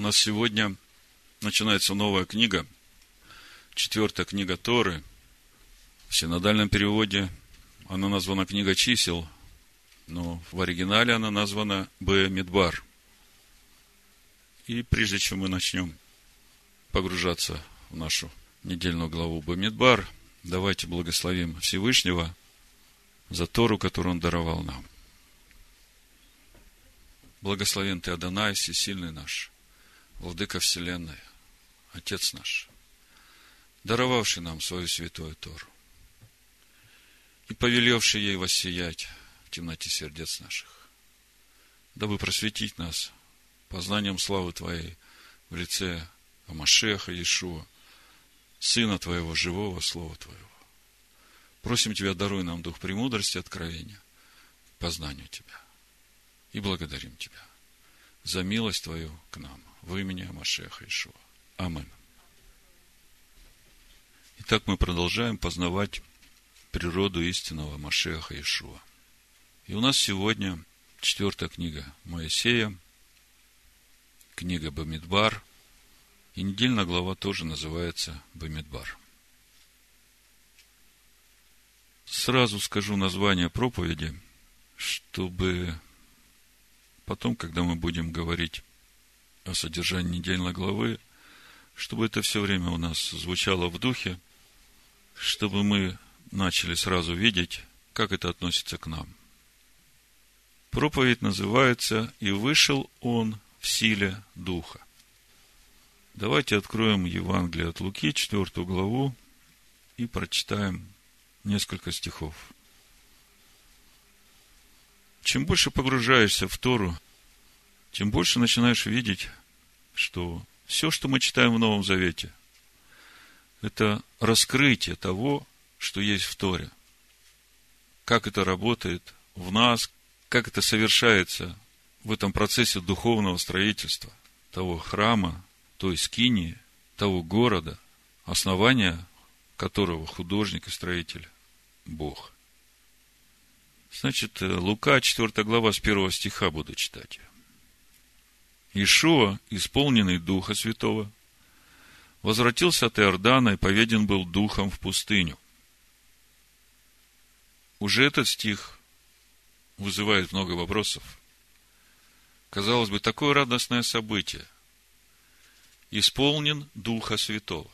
У нас сегодня начинается новая книга, четвертая книга Торы. В синодальном переводе она названа книга чисел, но в оригинале она названа Б. Медбар. И прежде чем мы начнем погружаться в нашу недельную главу Б. Медбар, давайте благословим Всевышнего за Тору, которую Он даровал нам. Благословен Ты, Адонай, всесильный наш – Владыка Вселенной, Отец наш, даровавший нам свою святую Тору и повелевший ей воссиять в темноте сердец наших, дабы просветить нас познанием славы Твоей в лице Амашеха Иешуа, Сына Твоего, живого Слова Твоего. Просим Тебя, даруй нам дух премудрости откровения, познанию Тебя. И благодарим Тебя за милость Твою к нам в имени Машеха Ишуа. Амин. Итак, мы продолжаем познавать природу истинного Машеха Ишуа. И у нас сегодня четвертая книга Моисея, книга Бамидбар, и недельная глава тоже называется Бамидбар. Сразу скажу название проповеди, чтобы потом, когда мы будем говорить о содержании недельной главы, чтобы это все время у нас звучало в духе, чтобы мы начали сразу видеть, как это относится к нам. Проповедь называется «И вышел он в силе Духа». Давайте откроем Евангелие от Луки, четвертую главу, и прочитаем несколько стихов. Чем больше погружаешься в Тору, тем больше начинаешь видеть, что все, что мы читаем в Новом Завете, это раскрытие того, что есть в Торе. Как это работает в нас, как это совершается в этом процессе духовного строительства того храма, той скинии, того города, основания которого художник и строитель – Бог. Значит, Лука, 4 глава, с 1 стиха буду читать. Ишуа, исполненный Духа Святого, возвратился от Иордана и поведен был Духом в пустыню. Уже этот стих вызывает много вопросов. Казалось бы, такое радостное событие. Исполнен Духа Святого.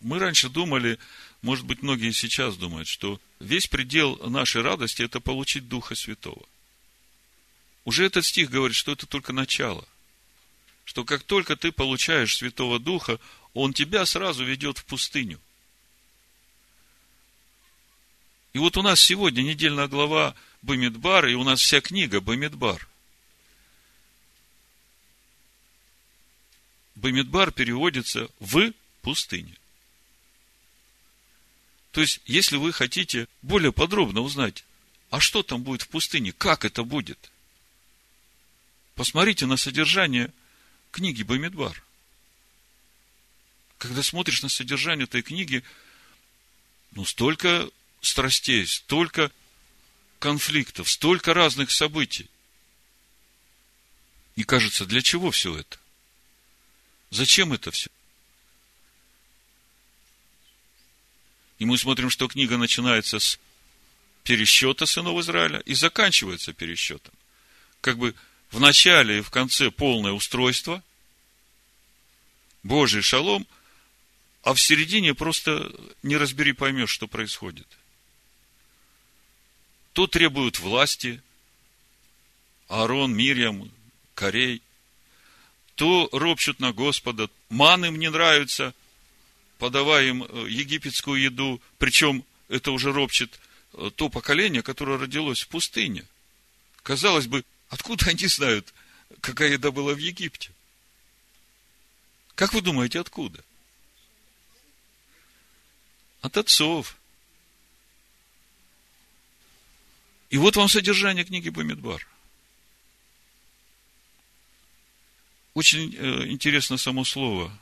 Мы раньше думали, может быть, многие сейчас думают, что весь предел нашей радости – это получить Духа Святого. Уже этот стих говорит, что это только начало. Что как только ты получаешь Святого Духа, Он тебя сразу ведет в пустыню. И вот у нас сегодня недельная глава Бамидбар, и у нас вся книга Бамидбар. Бамидбар переводится в пустыне. То есть, если вы хотите более подробно узнать, а что там будет в пустыне, как это будет, Посмотрите на содержание книги Бамидбар. Когда смотришь на содержание этой книги, ну, столько страстей, столько конфликтов, столько разных событий. И кажется, для чего все это? Зачем это все? И мы смотрим, что книга начинается с пересчета сынов Израиля и заканчивается пересчетом. Как бы в начале и в конце полное устройство, Божий шалом, а в середине просто не разбери, поймешь, что происходит. То требуют власти, Аарон, Мирьям, Корей, то ропщут на Господа, ман им не нравится, подавая им э, египетскую еду, причем это уже ропчет э, то поколение, которое родилось в пустыне. Казалось бы, Откуда они знают, какая еда была в Египте? Как вы думаете, откуда? От отцов. И вот вам содержание книги Бамидбар. Очень э, интересно само слово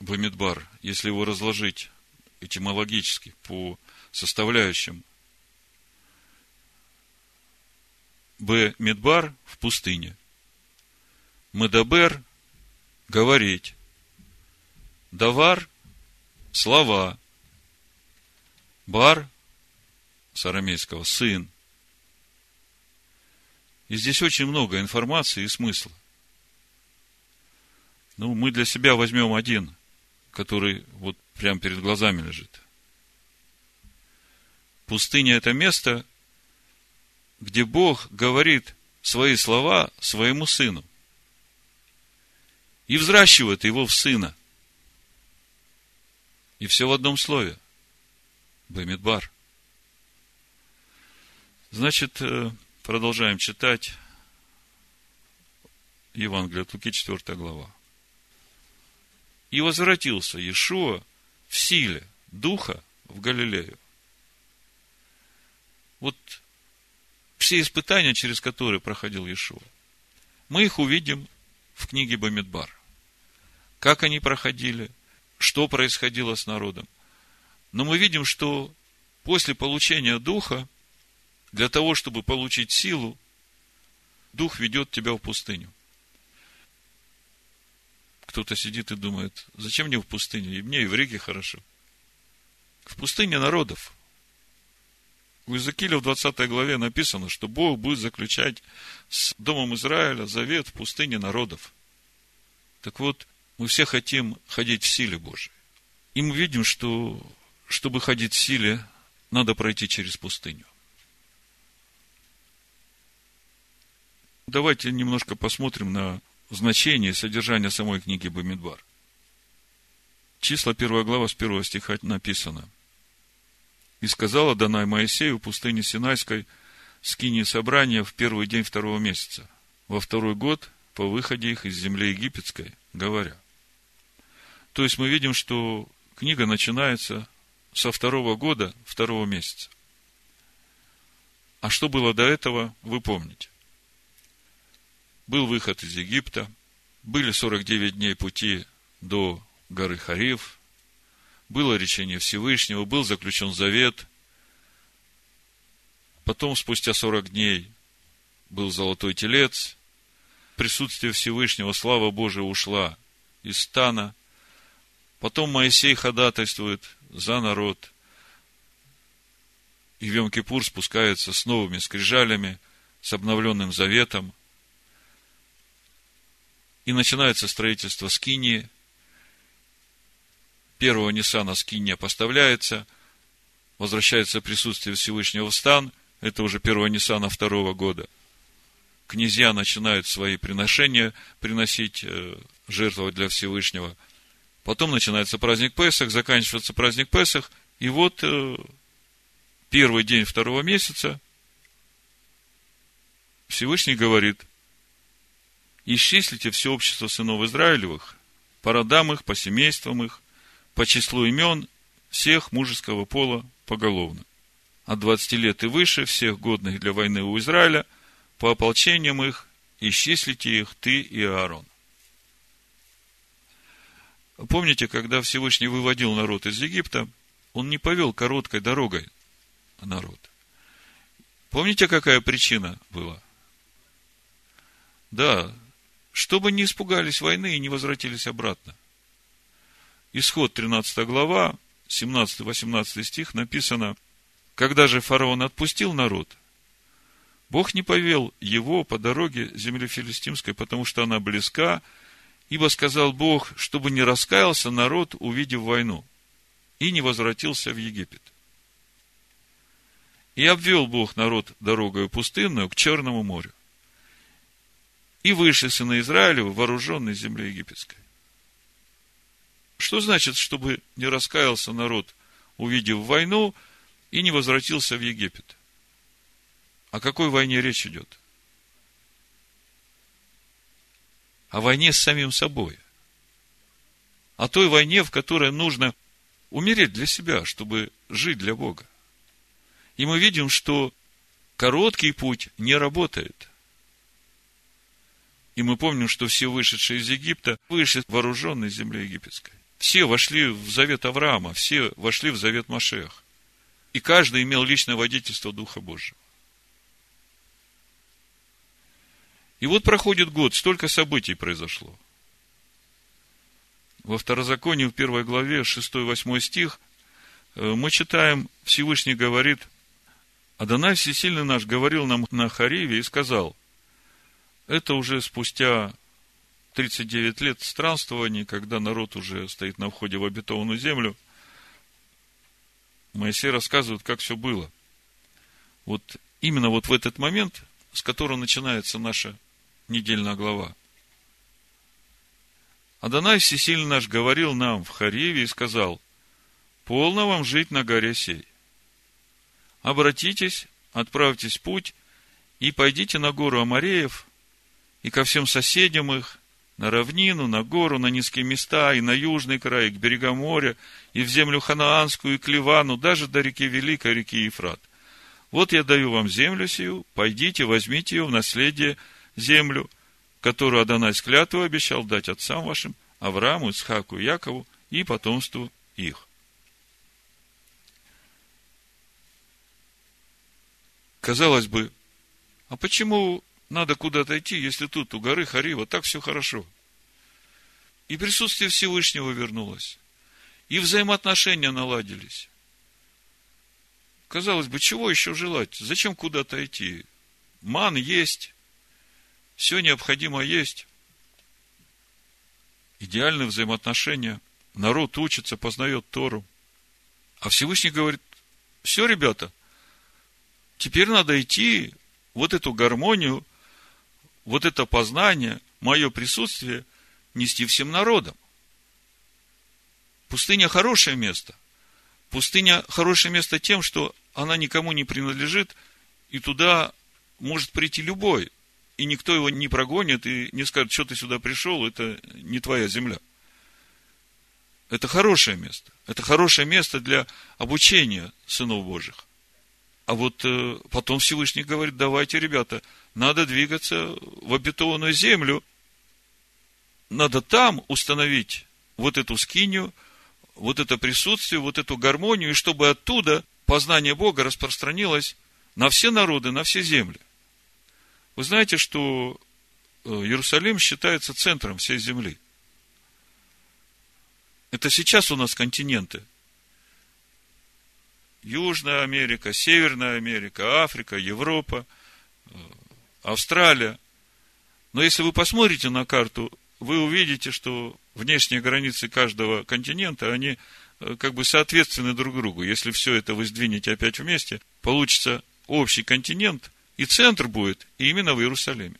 Бамидбар, если его разложить этимологически по составляющим Б. Медбар в пустыне. медабер – говорить. Давар – слова. Бар – с арамейского – сын. И здесь очень много информации и смысла. Ну, мы для себя возьмем один, который вот прямо перед глазами лежит. Пустыня – это место, где Бог говорит свои слова своему сыну и взращивает его в сына. И все в одном слове. Бемидбар. Значит, э, продолжаем читать Евангелие от Луки, 4 глава. И возвратился Иешуа в силе Духа в Галилею. Вот все испытания, через которые проходил Иешуа, мы их увидим в книге Бамидбар. Как они проходили, что происходило с народом. Но мы видим, что после получения Духа, для того, чтобы получить силу, Дух ведет тебя в пустыню. Кто-то сидит и думает, зачем мне в пустыню? И мне и в Риге хорошо. В пустыне народов. У Иезекииля в 20 главе написано, что Бог будет заключать с Домом Израиля завет в пустыне народов. Так вот, мы все хотим ходить в силе Божией. И мы видим, что чтобы ходить в силе, надо пройти через пустыню. Давайте немножко посмотрим на значение и содержание самой книги Бамидбар. Числа 1 глава с 1 стиха написано. И сказала Данай Моисею в пустыне Синайской, скини собрания в первый день второго месяца, во второй год по выходе их из земли египетской, говоря. То есть мы видим, что книга начинается со второго года второго месяца. А что было до этого, вы помните. Был выход из Египта, были 49 дней пути до горы Хариф, было речение Всевышнего, был заключен завет. Потом, спустя 40 дней, был золотой телец. Присутствие Всевышнего, слава Божия, ушла из стана. Потом Моисей ходатайствует за народ. И в Йом-Кипур спускается с новыми скрижалями, с обновленным заветом. И начинается строительство Скинии – первого Ниссана скиния поставляется, возвращается присутствие Всевышнего в стан, это уже первого Ниссана второго года. Князья начинают свои приношения приносить, э, жертвовать для Всевышнего. Потом начинается праздник Песах, заканчивается праздник Песах, и вот э, первый день второго месяца Всевышний говорит, исчислите все общество сынов Израилевых, по родам их, по семействам их, по числу имен всех мужеского пола поголовно. От 20 лет и выше всех годных для войны у Израиля, по ополчениям их, исчислите их ты и Аарон. Помните, когда Всевышний выводил народ из Египта, он не повел короткой дорогой народ. Помните, какая причина была? Да, чтобы не испугались войны и не возвратились обратно. Исход 13 глава, 17-18 стих написано, когда же фараон отпустил народ, Бог не повел его по дороге земли филистимской, потому что она близка, ибо сказал Бог, чтобы не раскаялся народ, увидев войну, и не возвратился в Египет. И обвел Бог народ дорогою пустынную к Черному морю. И вышли сыны Израилева, вооруженные земли египетской. Что значит, чтобы не раскаялся народ, увидев войну, и не возвратился в Египет? О какой войне речь идет? О войне с самим собой. О той войне, в которой нужно умереть для себя, чтобы жить для Бога. И мы видим, что короткий путь не работает. И мы помним, что все вышедшие из Египта вышли вооруженной земли египетской. Все вошли в завет Авраама, все вошли в завет Машех. И каждый имел личное водительство Духа Божьего. И вот проходит год, столько событий произошло. Во Второзаконии, в первой главе, 6-8 стих, э, мы читаем, Всевышний говорит, Адонай Всесильный наш говорил нам на Хариве и сказал, это уже спустя 39 лет странствований, когда народ уже стоит на входе в обетованную землю, Моисей рассказывает, как все было. Вот именно вот в этот момент, с которого начинается наша недельная глава. Адонай Всесильный наш говорил нам в Хариве и сказал, полно вам жить на горе сей. Обратитесь, отправьтесь в путь и пойдите на гору Амареев и ко всем соседям их, на равнину, на гору, на низкие места, и на южный край, и к берегам моря, и в землю ханаанскую, и к Ливану, даже до реки Великой, реки Ефрат. Вот я даю вам землю сию, пойдите, возьмите ее в наследие землю, которую Адонай с клятвой обещал дать отцам вашим, Аврааму, Исхаку Якову и потомству их. Казалось бы, а почему надо куда-то идти, если тут у горы Харива так все хорошо? И присутствие Всевышнего вернулось. И взаимоотношения наладились. Казалось бы, чего еще желать? Зачем куда-то идти? Ман есть, все необходимо есть. Идеальные взаимоотношения. Народ учится, познает Тору. А Всевышний говорит, все, ребята, теперь надо идти вот эту гармонию, вот это познание, мое присутствие нести всем народам. Пустыня хорошее место. Пустыня хорошее место тем, что она никому не принадлежит, и туда может прийти любой и никто его не прогонит и не скажет, что ты сюда пришел, это не твоя земля. Это хорошее место. Это хорошее место для обучения сынов Божьих. А вот э, потом Всевышний говорит, давайте, ребята, надо двигаться в обетованную землю. Надо там установить вот эту скинию, вот это присутствие, вот эту гармонию, и чтобы оттуда познание Бога распространилось на все народы, на все земли. Вы знаете, что э, Иерусалим считается центром всей земли. Это сейчас у нас континенты. Южная Америка, Северная Америка, Африка, Европа, э, Австралия. Но если вы посмотрите на карту, вы увидите, что внешние границы каждого континента, они э, как бы соответственны друг другу. Если все это вы сдвинете опять вместе, получится общий континент, и центр будет именно в Иерусалиме.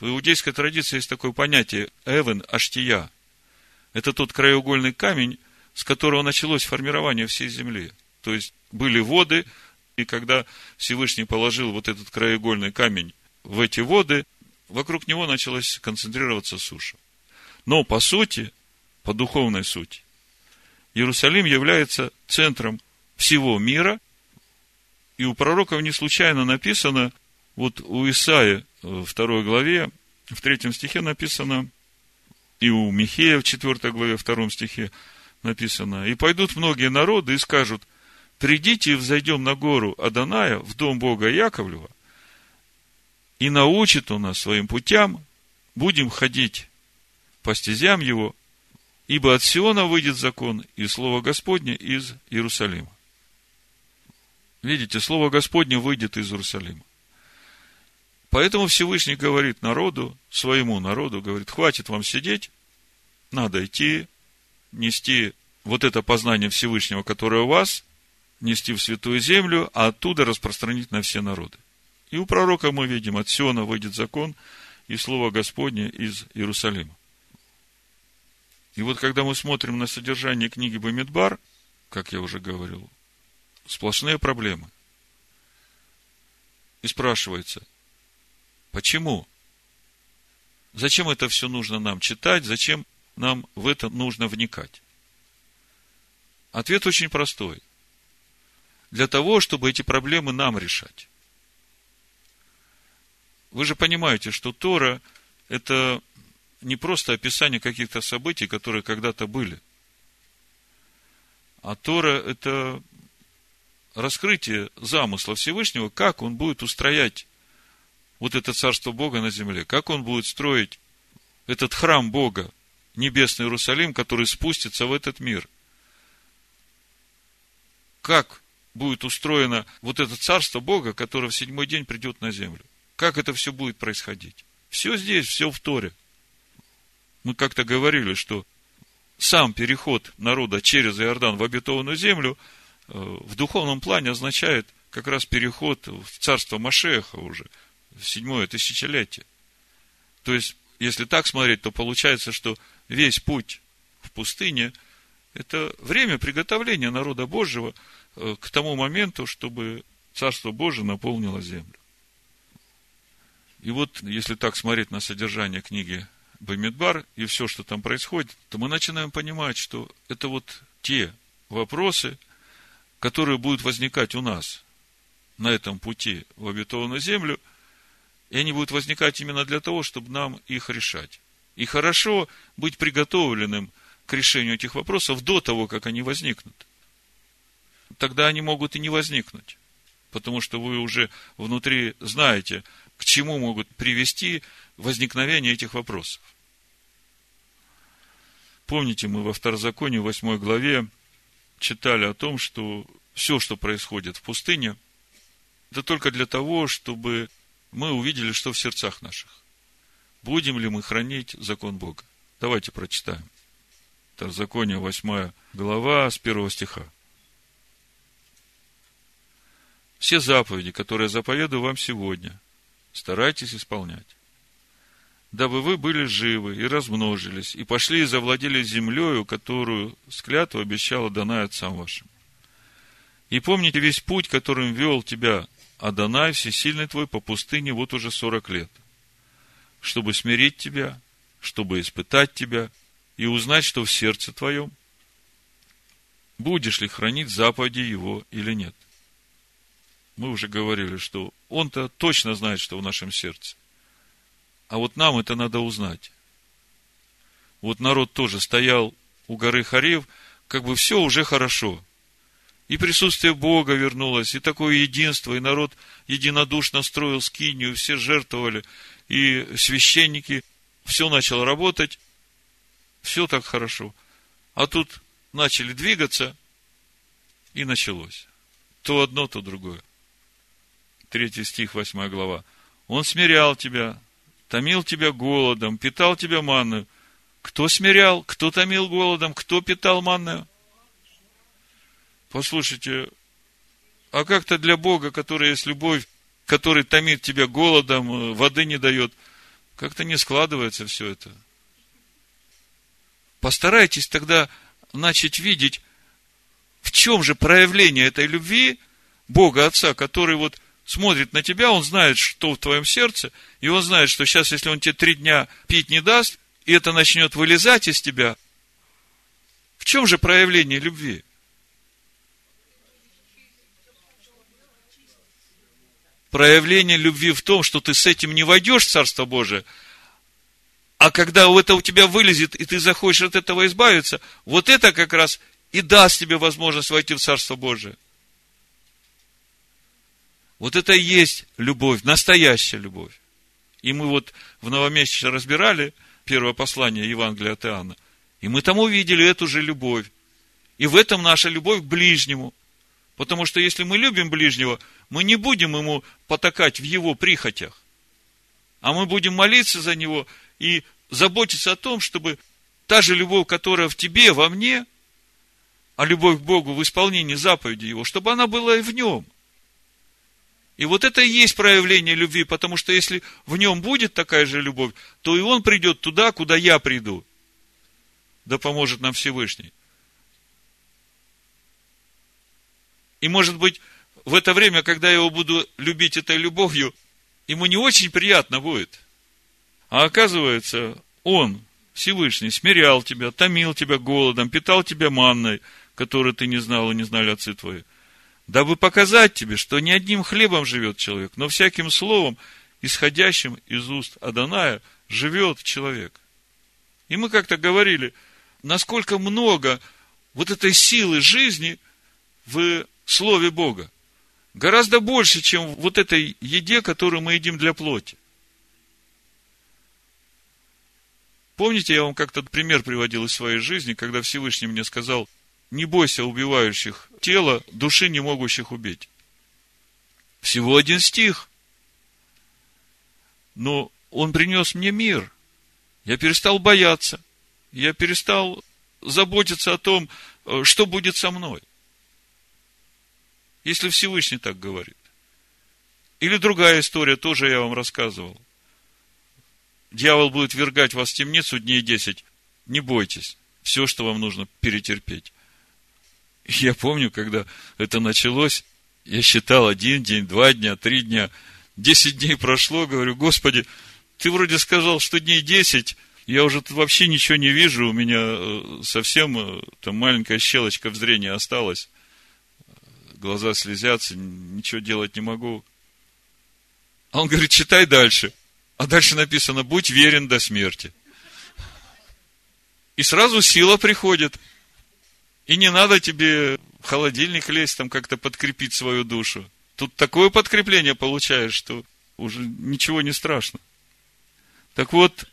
В иудейской традиции есть такое понятие Эвен Аштия. Это тот краеугольный камень, с которого началось формирование всей земли. То есть были воды, и когда Всевышний положил вот этот краеугольный камень в эти воды, вокруг него началась концентрироваться суша. Но по сути, по духовной сути, Иерусалим является центром всего мира – и у пророков не случайно написано, вот у Исаия в второй главе, в третьем стихе написано, и у Михея в четвертой главе, втором стихе написано, и пойдут многие народы и скажут, придите и взойдем на гору Аданая, в дом Бога Яковлева, и научит он нас своим путям, будем ходить по стезям его, ибо от Сиона выйдет закон, и слово Господне из Иерусалима. Видите, Слово Господне выйдет из Иерусалима. Поэтому Всевышний говорит народу, своему народу, говорит, хватит вам сидеть, надо идти, нести вот это познание Всевышнего, которое у вас, нести в святую землю, а оттуда распространить на все народы. И у пророка мы видим, от Сиона выйдет закон и Слово Господне из Иерусалима. И вот когда мы смотрим на содержание книги Бамидбар, как я уже говорил, сплошные проблемы. И спрашивается, почему? Зачем это все нужно нам читать? Зачем нам в это нужно вникать? Ответ очень простой. Для того, чтобы эти проблемы нам решать. Вы же понимаете, что Тора – это не просто описание каких-то событий, которые когда-то были. А Тора – это раскрытие замысла Всевышнего, как он будет устроять вот это царство Бога на земле, как он будет строить этот храм Бога, небесный Иерусалим, который спустится в этот мир. Как будет устроено вот это царство Бога, которое в седьмой день придет на землю? Как это все будет происходить? Все здесь, все в Торе. Мы как-то говорили, что сам переход народа через Иордан в обетованную землю э, в духовном плане означает как раз переход в царство Машеха уже, в седьмое тысячелетие. То есть, если так смотреть, то получается, что весь путь в пустыне – это время приготовления народа Божьего к тому моменту, чтобы Царство Божие наполнило землю. И вот, если так смотреть на содержание книги Бамидбар и все, что там происходит, то мы начинаем понимать, что это вот те вопросы, которые будут возникать у нас на этом пути в обетованную землю, и они будут возникать именно для того, чтобы нам их решать. И хорошо быть приготовленным к решению этих вопросов до того, как они возникнут. Тогда они могут и не возникнуть, потому что вы уже внутри знаете, к чему могут привести возникновение этих вопросов. Помните, мы во Второзаконии, 8 главе, читали о том, что все, что происходит в пустыне, это только для того, чтобы мы увидели, что в сердцах наших. Будем ли мы хранить закон Бога? Давайте прочитаем. Второзаконие, 8 глава, с 1 стиха. Все заповеди, которые заповедую вам сегодня, старайтесь исполнять дабы вы были живы и размножились, и пошли и завладели землею, которую с обещала Данай отцам вашим. И помните весь путь, которым вел тебя Адонай, всесильный твой, по пустыне вот уже сорок лет, чтобы смирить тебя, чтобы испытать тебя и узнать, что в сердце твоем, будешь ли хранить заповеди его или нет. Мы уже говорили, что он-то точно знает, что в нашем сердце. А вот нам это надо узнать. Вот народ тоже стоял у горы Харев, как бы все уже хорошо. И присутствие Бога вернулось, и такое единство, и народ единодушно строил скинию, все жертвовали, и священники, все начало работать, все так хорошо. А тут начали двигаться, и началось. То одно, то другое. Третий стих, восьмая глава. Он смирял тебя, томил тебя голодом, питал тебя манную. Кто смирял, кто томил голодом, кто питал манную? Послушайте, а как-то для Бога, который есть любовь, который томит тебя голодом, э, воды не дает, как-то не складывается все это. Постарайтесь тогда начать видеть, в чем же проявление этой любви Бога Отца, который вот смотрит на тебя, он знает, что в твоем сердце, и он знает, что сейчас, если он тебе три дня пить не даст, и это начнет вылезать из тебя, в чем же проявление любви? Проявление любви в том, что ты с этим не войдешь в Царство Божие, а когда это у тебя вылезет, и ты захочешь от этого избавиться, вот это как раз и даст тебе возможность войти в Царство Божие. Вот это и есть любовь, настоящая любовь. И мы вот в новомесячно разбирали первое послание Евангелия от Иоанна. И мы там увидели эту же любовь. И в этом наша любовь к ближнему. Потому что если мы любим ближнего, мы не будем ему потакать в его прихотях. А мы будем молиться за него и заботиться о том, чтобы та же любовь, которая в тебе, во мне, а любовь к Богу в исполнении заповеди Его, чтобы она была и в нем. И вот это и есть проявление любви, потому что если в нем будет такая же любовь, то и он придет туда, куда я приду. Да поможет нам Всевышний. И может быть, в это время, когда я его буду любить этой любовью, ему не очень приятно будет. А оказывается, он, Всевышний, смирял тебя, томил тебя голодом, питал тебя манной, которую ты не знал и не знали отцы твои дабы показать тебе, что не одним хлебом живет человек, но всяким словом, исходящим из уст Аданая, живет человек. И мы как-то говорили, насколько много вот этой силы жизни в Слове Бога. Гораздо больше, чем вот этой еде, которую мы едим для плоти. Помните, я вам как-то пример приводил из своей жизни, когда Всевышний мне сказал – не бойся убивающих тело, души не могущих убить. Всего один стих. Но он принес мне мир. Я перестал бояться. Я перестал заботиться о том, э, что будет со мной. Если Всевышний так говорит. Или другая история, тоже я вам рассказывал. Дьявол будет вергать вас в темницу дней десять. Не бойтесь. Все, что вам нужно перетерпеть. Я помню, когда это началось, я считал один день, два дня, три дня. Десять дней прошло, говорю, Господи, ты вроде сказал, что дней десять, я уже тут вообще ничего не вижу, у меня э, совсем э, там маленькая щелочка в зрении осталась. Глаза слезятся, ничего делать не могу. А он говорит, читай дальше. А дальше написано, будь верен до смерти. И сразу сила приходит. И не надо тебе в холодильник лезть, там как-то подкрепить свою душу. Тут такое подкрепление получаешь, что уже ничего не страшно. Так вот,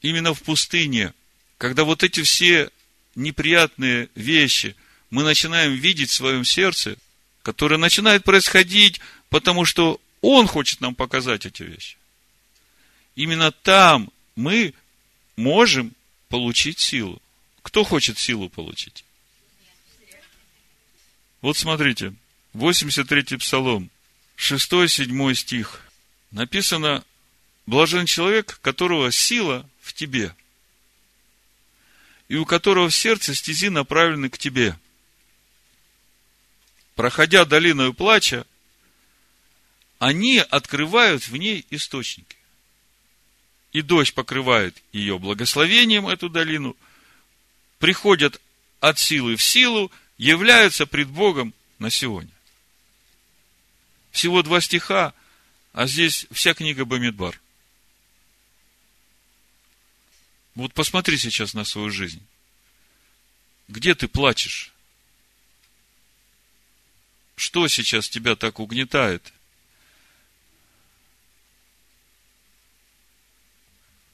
именно в пустыне, когда вот эти все неприятные вещи мы начинаем видеть в своем сердце, которые начинают происходить, потому что Он хочет нам показать эти вещи. Именно там мы можем получить силу. Кто хочет силу получить? Вот смотрите, 83-й псалом, 6-7 стих. Написано, блажен человек, которого сила в тебе, и у которого в сердце стези направлены к тебе. Проходя долиною плача, они открывают в ней источники. И дождь покрывает ее благословением, эту долину, приходят от силы в силу, являются пред Богом на сегодня. Всего два стиха, а здесь вся книга Бамидбар. Вот посмотри сейчас на свою жизнь. Где ты плачешь? Что сейчас тебя так угнетает?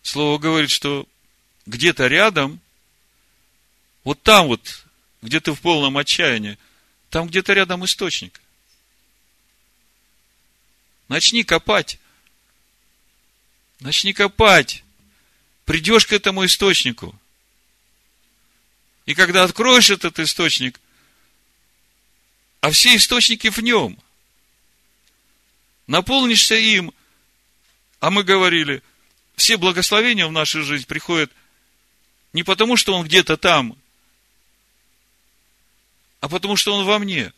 Слово говорит, что где-то рядом, вот там вот где ты в полном отчаянии, там где-то рядом источник. Начни копать. Начни копать. Придешь к этому источнику. И когда откроешь этот источник, а все источники в нем, наполнишься им, а мы говорили, все благословения в нашу жизнь приходят не потому, что он где-то там, а потому что он во мне.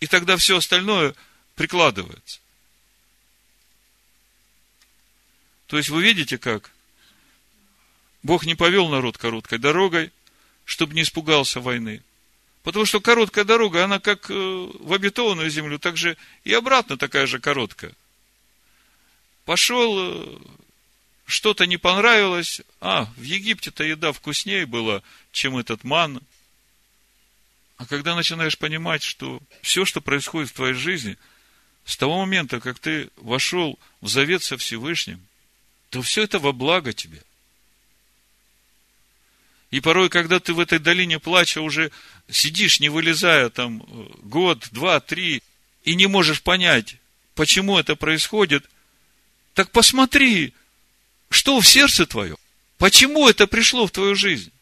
И тогда все остальное прикладывается. То есть вы видите как? Бог не повел народ короткой дорогой, чтобы не испугался войны. Потому что короткая дорога, она как э, в обетованную землю, так же и обратно такая же короткая. Пошел, э, что-то не понравилось. А, в Египте-то еда вкуснее была, чем этот ман. А когда начинаешь понимать, что все, что происходит в твоей жизни, с того момента, как ты вошел в завет со Всевышним, то все это во благо тебе. И порой, когда ты в этой долине плача уже сидишь, не вылезая там год, два, три, и не можешь понять, почему это происходит, так посмотри, что в сердце твоем. Почему это пришло в твою жизнь?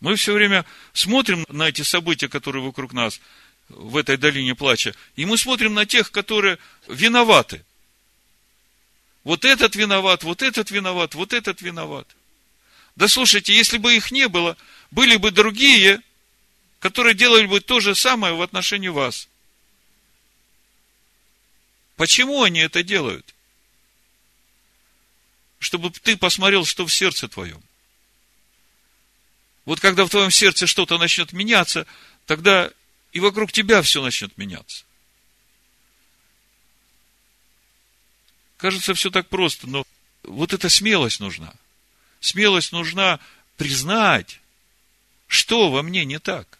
Мы все время смотрим на эти события, которые вокруг нас, в этой долине плача, и мы смотрим на тех, которые виноваты. Вот этот виноват, вот этот виноват, вот этот виноват. Да слушайте, если бы их не было, были бы другие, которые делали бы то же самое в отношении вас. Почему они это делают? Чтобы ты посмотрел, что в сердце твоем. Вот когда в твоем сердце что-то начнет меняться, тогда и вокруг тебя все начнет меняться. Кажется, все так просто, но вот эта смелость нужна. Смелость нужна признать, что во мне не так.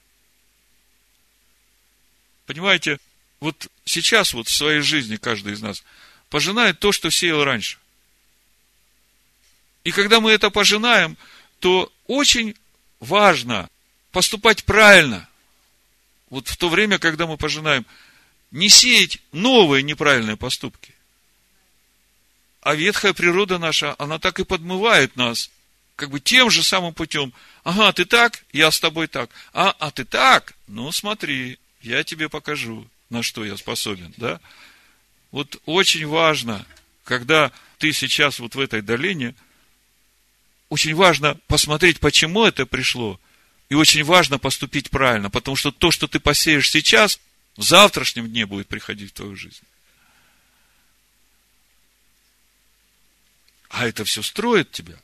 Понимаете, вот сейчас вот в своей жизни каждый из нас пожинает то, что сеял раньше. И когда мы это пожинаем, то очень важно поступать правильно. Вот в то время, когда мы пожинаем, не сеять новые неправильные поступки. А ветхая природа наша, она так и подмывает нас, как бы тем же самым путем. Ага, ты так, я с тобой так. А, а ты так? Ну, смотри, я тебе покажу, на что я способен, да? Вот очень важно, когда ты сейчас вот в этой долине, очень важно посмотреть, почему это пришло, и очень важно поступить правильно, потому что то, что ты посеешь сейчас, в завтрашнем дне будет приходить в твою жизнь. А это все строит тебя.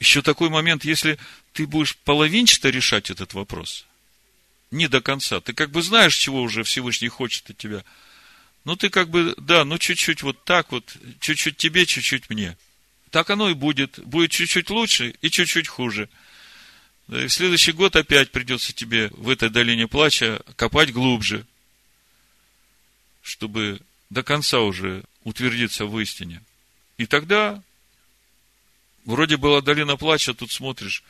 Еще такой момент, если ты будешь половинчато решать этот вопрос, не до конца, ты как бы знаешь, чего уже Всевышний хочет от тебя. Ну, ты как бы, да, ну, чуть-чуть вот так вот, чуть-чуть тебе, чуть-чуть мне. Так оно и будет. Будет чуть-чуть лучше и чуть-чуть хуже. И в следующий год опять придется тебе в этой долине плача копать глубже, чтобы до конца уже утвердиться в истине. И тогда Вроде была долина плача, тут смотришь,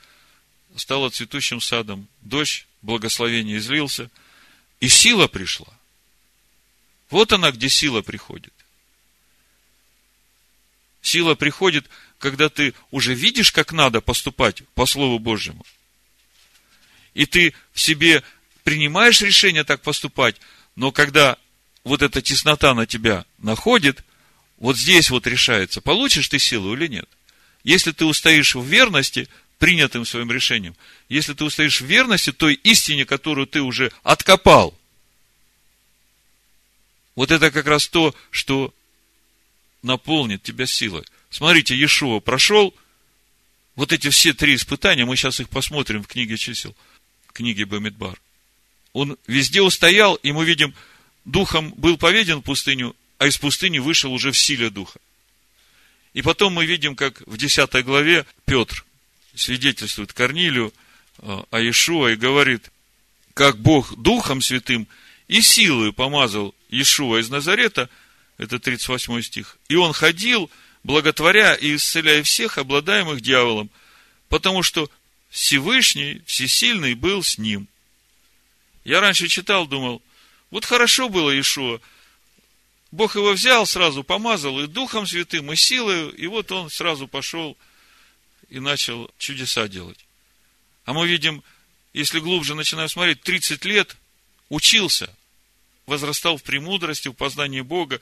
стала цветущим садом, дождь, благословение излился, и сила пришла. Вот она, где сила приходит. Сила приходит, когда ты уже видишь, как надо поступать по Слову Божьему. И ты в себе принимаешь решение так поступать, но когда вот эта теснота на тебя находит, вот здесь вот решается, получишь ты силу или нет. Если ты устоишь в верности, принятым своим решением, если ты устоишь в верности той истине, которую ты уже откопал, вот это как раз то, что наполнит тебя силой. Смотрите, Иешуа прошел вот эти все три испытания, мы сейчас их посмотрим в книге чисел, в книге Бамидбар. Он везде устоял, и мы видим, духом был поведен в пустыню, а из пустыни вышел уже в силе духа. И потом мы видим, как в 10 главе Петр свидетельствует Корнилию э, о Иешуа и говорит, как Бог Духом Святым и силой помазал Иешуа из Назарета, это 38 стих, и он ходил, благотворя и исцеляя всех, обладаемых дьяволом, потому что Всевышний, Всесильный был с ним. Я раньше читал, думал, вот хорошо было Иешуа, Бог его взял сразу, помазал и Духом Святым, и силой, и вот он сразу пошел и начал чудеса делать. А мы видим, если глубже начинаем смотреть, 30 лет учился, возрастал в премудрости, в познании Бога,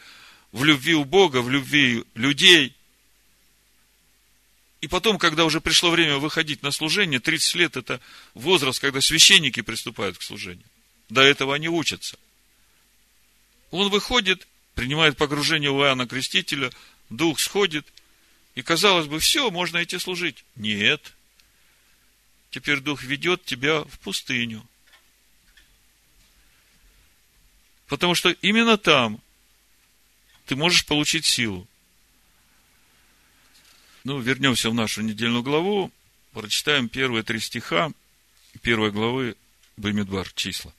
в любви у Бога, в любви людей. И потом, когда уже пришло время выходить на служение, 30 лет это возраст, когда священники приступают к служению. До этого они учатся. Он выходит принимает погружение у Иоанна Крестителя, дух сходит, и казалось бы, все, можно идти служить. Нет. Теперь дух ведет тебя в пустыню. Потому что именно там ты можешь получить силу. Ну, вернемся в нашу недельную главу, прочитаем первые три стиха первой главы Бамидбар, числа.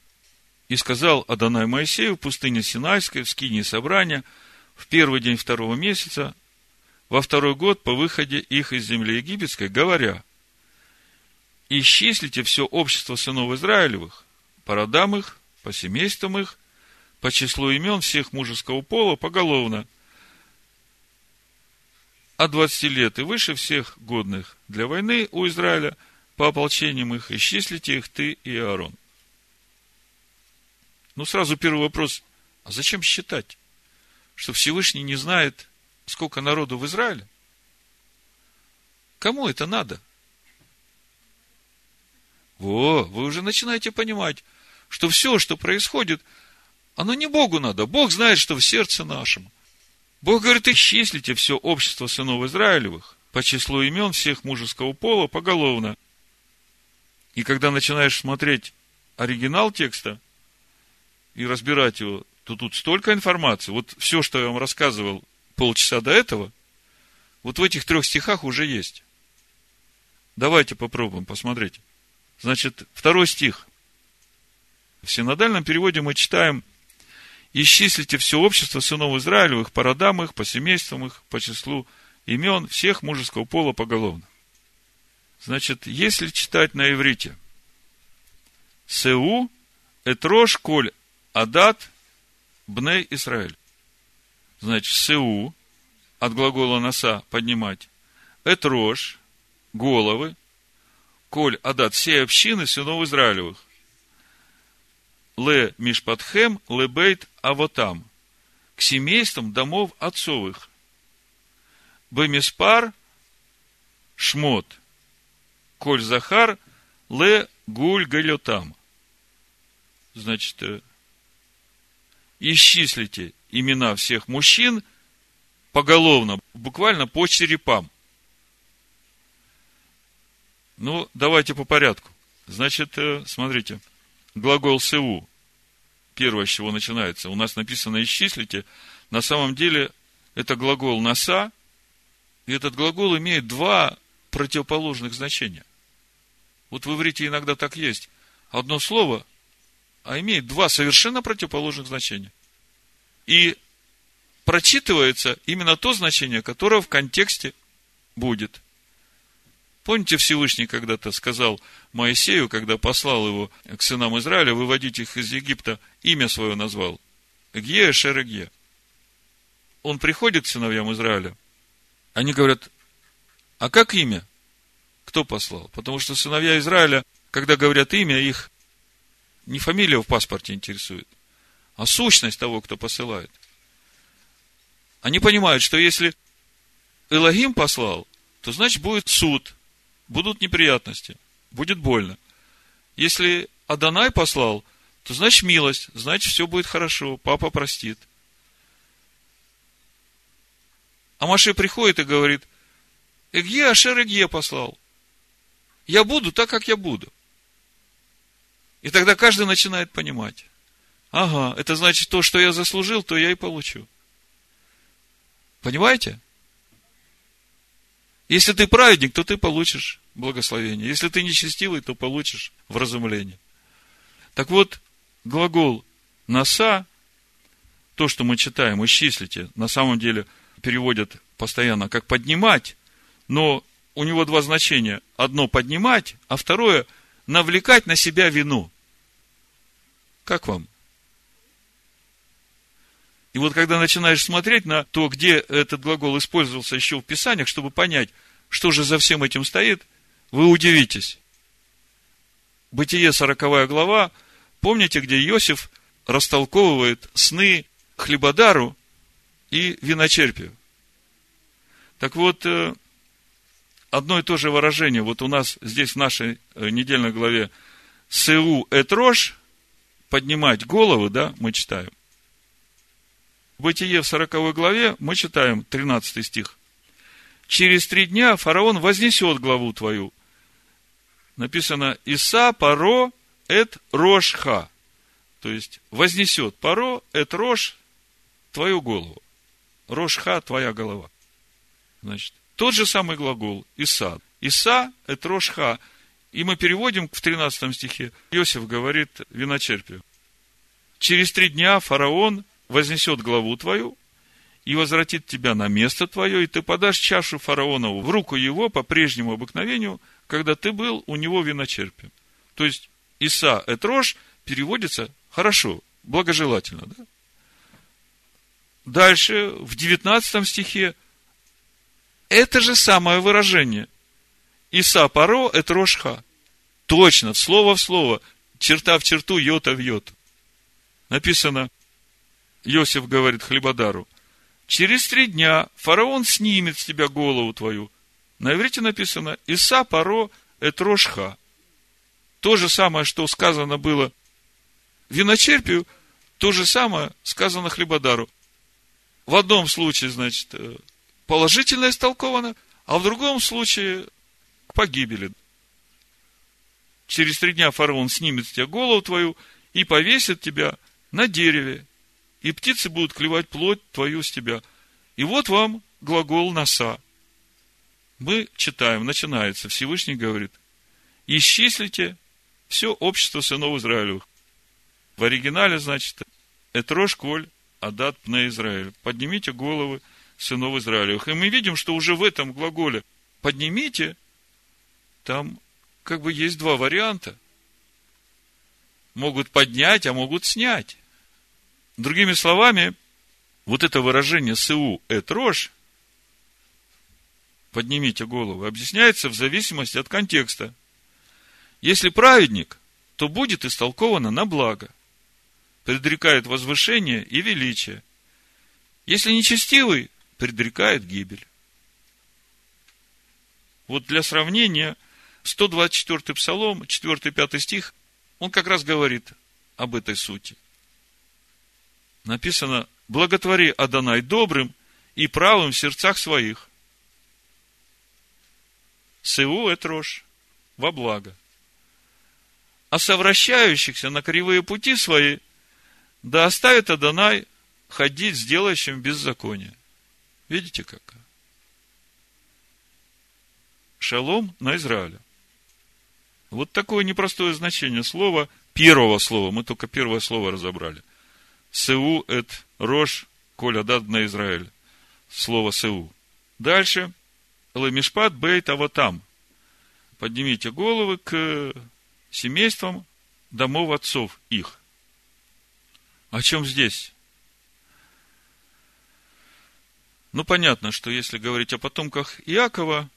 И сказал Адонай Моисею в пустыне Синайской, в скине собрания, в первый день второго месяца, во второй год по выходе их из земли египетской, говоря, исчислите все общество сынов Израилевых, по родам их, по семействам их, по числу имен всех мужеского пола поголовно, от 20 лет и выше всех годных для войны у Израиля, по ополчениям их, исчислите их ты и Аарон. Ну, сразу первый вопрос. А зачем считать? Что Всевышний не знает, сколько народу в Израиле? Кому это надо? Во, вы уже начинаете понимать, что все, что происходит, оно не Богу надо. Бог знает, что в сердце нашем. Бог говорит, исчислите все общество сынов Израилевых по числу имен всех мужеского пола поголовно. И когда начинаешь смотреть оригинал текста, и разбирать его, то тут столько информации. Вот все, что я вам рассказывал полчаса до этого, вот в этих трех стихах уже есть. Давайте попробуем, посмотреть. Значит, второй стих. В синодальном переводе мы читаем исчислите все общество сынов Израилевых по родам их, по семействам их, по числу имен всех мужеского пола поголовно. Значит, если читать на иврите, Сеу, Этрош, Коль, Адат, Бней, Израиль. Значит, Сеу, от глагола носа поднимать, Этрош, головы, Коль, Адат, все общины сынов Израилевых. Ле Мишпатхем, Лебейт Авотам. К семействам домов отцовых. Бемиспар Шмот. Коль Захар Ле Гуль Галютам. Значит, э, исчислите имена всех мужчин поголовно, буквально по черепам. Ну, давайте по порядку. Значит, э, смотрите, глагол «севу», первое, с чего начинается, у нас написано «исчислите», на самом деле это глагол «носа», и этот глагол имеет два противоположных значения. Вот в иврите иногда так есть. Одно слово, а имеет два совершенно противоположных значения. И прочитывается именно то значение, которое в контексте будет – Помните, Всевышний когда-то сказал Моисею, когда послал его к сынам Израиля, выводить их из Египта, имя свое назвал. Гье Шерегье. Он приходит к сыновьям Израиля, они говорят, а как имя? Кто послал? Потому что сыновья Израиля, когда говорят имя, их не фамилия в паспорте интересует, а сущность того, кто посылает. Они понимают, что если Элогим послал, то значит будет суд – будут неприятности, будет больно. Если Адонай послал, то значит милость, значит все будет хорошо, папа простит. А Маше приходит и говорит, Эгье Ашер Эгье послал. Я буду так, как я буду. И тогда каждый начинает понимать. Ага, это значит, то, что я заслужил, то я и получу. Понимаете? Если ты праведник, то ты получишь благословение. Если ты нечестивый, то получишь вразумление. Так вот, глагол носа, то, что мы читаем, исчислите, на самом деле переводят постоянно как поднимать, но у него два значения. Одно поднимать, а второе навлекать на себя вину. Как вам? И вот когда начинаешь смотреть на то, где этот глагол использовался еще в Писаниях, чтобы понять, что же за всем этим стоит, вы удивитесь. Бытие, 40 глава, помните, где Иосиф растолковывает сны хлебодару и виночерпию. Так вот, э, одно и то же выражение, вот у нас здесь в нашей э, недельной главе «Сеу этрош», поднимать головы, да, мы читаем. Бытие в 40 главе мы читаем 13 стих. Через три дня фараон вознесет главу твою. Написано Иса паро эт рошха. То есть вознесет паро эт рош твою голову. Рошха твоя голова. Значит, тот же самый глагол Иса. Иса эт рошха. И мы переводим в 13 стихе. Иосиф говорит виночерпию. Через три дня фараон вознесет главу твою и возвратит тебя на место твое, и ты подашь чашу фараонову в руку его по прежнему обыкновению, когда ты был у него виночерпием. То есть, Иса Этрош переводится хорошо, благожелательно. Да? Дальше, в 19 стихе, это же самое выражение. Иса Паро Этрошха. Точно, слово в слово, черта в черту, йота в йоту. Написано, Иосиф говорит хлебодару, через три дня фараон снимет с тебя голову твою. На иврите написано Иса паро этрошха. То же самое, что сказано было виночерпию, то же самое сказано хлебодару. В одном случае, значит, э, положительно истолковано, а в другом случае к погибели. Через три дня фараон снимет с тебя голову твою и повесит тебя на дереве, и птицы будут клевать плоть твою с тебя. И вот вам глагол носа. Мы читаем, начинается, Всевышний говорит, исчислите все общество сынов Израилевых. В оригинале, значит, Этрош коль адат пне Израиль. Поднимите головы сынов Израилевых. И мы видим, что уже в этом глаголе поднимите, там как бы есть два варианта. Могут поднять, а могут снять. Другими словами, вот это выражение «сыу эт рожь» поднимите голову, объясняется в зависимости от контекста. Если праведник, то будет истолковано на благо, предрекает возвышение и величие. Если нечестивый, предрекает гибель. Вот для сравнения, 124 псалом, 4-5 стих, он как раз говорит об этой сути. Написано, благотвори Адонай добрым и правым в сердцах своих. Сыву это рожь во благо. А совращающихся на кривые пути свои, да оставит Адонай ходить с делающим беззаконие. Видите как? Шалом на Израиле. Вот такое непростое значение слова, первого слова, мы только первое слово разобрали. Сеу эт рош коля дад на Израиль. Слово Сеу. Дальше. Ламишпат бейт а вот там. Поднимите головы к семействам домов отцов их. О чем здесь? Ну, понятно, что если говорить о потомках Иакова,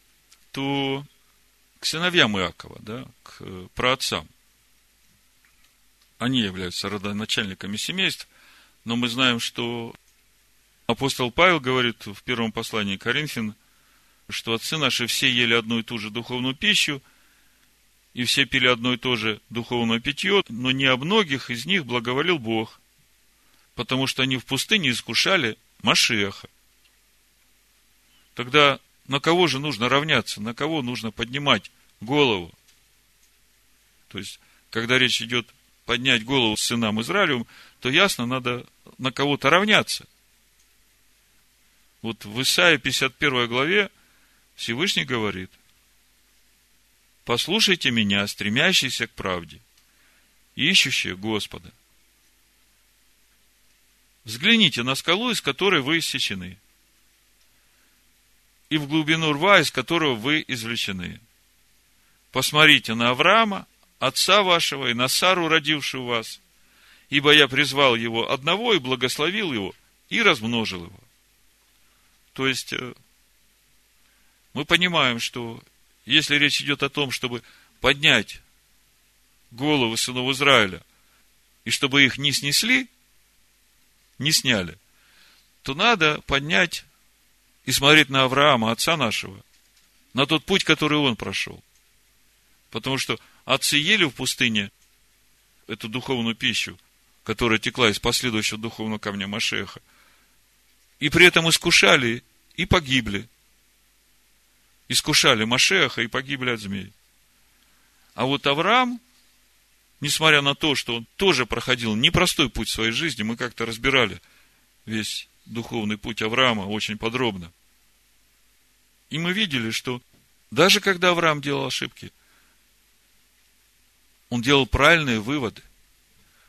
то к сыновьям Иакова, да, к праотцам. Они являются родоначальниками семейств, но мы знаем, что апостол Павел говорит в первом послании Коринфян, что отцы наши все ели одну и ту же духовную пищу, и все пили одно и то же духовное питье, но не о многих из них благоволил Бог, потому что они в пустыне искушали Машеха. Тогда на кого же нужно равняться, на кого нужно поднимать голову? То есть, когда речь идет поднять голову сынам Израилевым, то ясно, надо на кого-то равняться. Вот в Исаии 51 главе Всевышний говорит, послушайте меня, стремящийся к правде, ищущие Господа. Взгляните на скалу, из которой вы иссечены – и в глубину рва, из которого вы извлечены. Посмотрите на Авраама, отца вашего, и на Сару, родившую вас, ибо я призвал его одного и благословил его, и размножил его. То есть, э, мы понимаем, что если речь идет о том, чтобы поднять головы сынов Израиля, и чтобы их не снесли, не сняли, то надо поднять и смотреть на Авраама, отца нашего, на тот путь, который он прошел. Потому что отцы ели в пустыне эту духовную пищу, которая текла из последующего духовного камня Машеха, и при этом искушали и погибли. Искушали Машеха и погибли от змей. А вот Авраам, несмотря на то, что он тоже проходил непростой путь в своей жизни, мы как-то разбирали весь духовный путь Авраама очень подробно. И мы видели, что даже когда Авраам делал ошибки, он делал правильные выводы.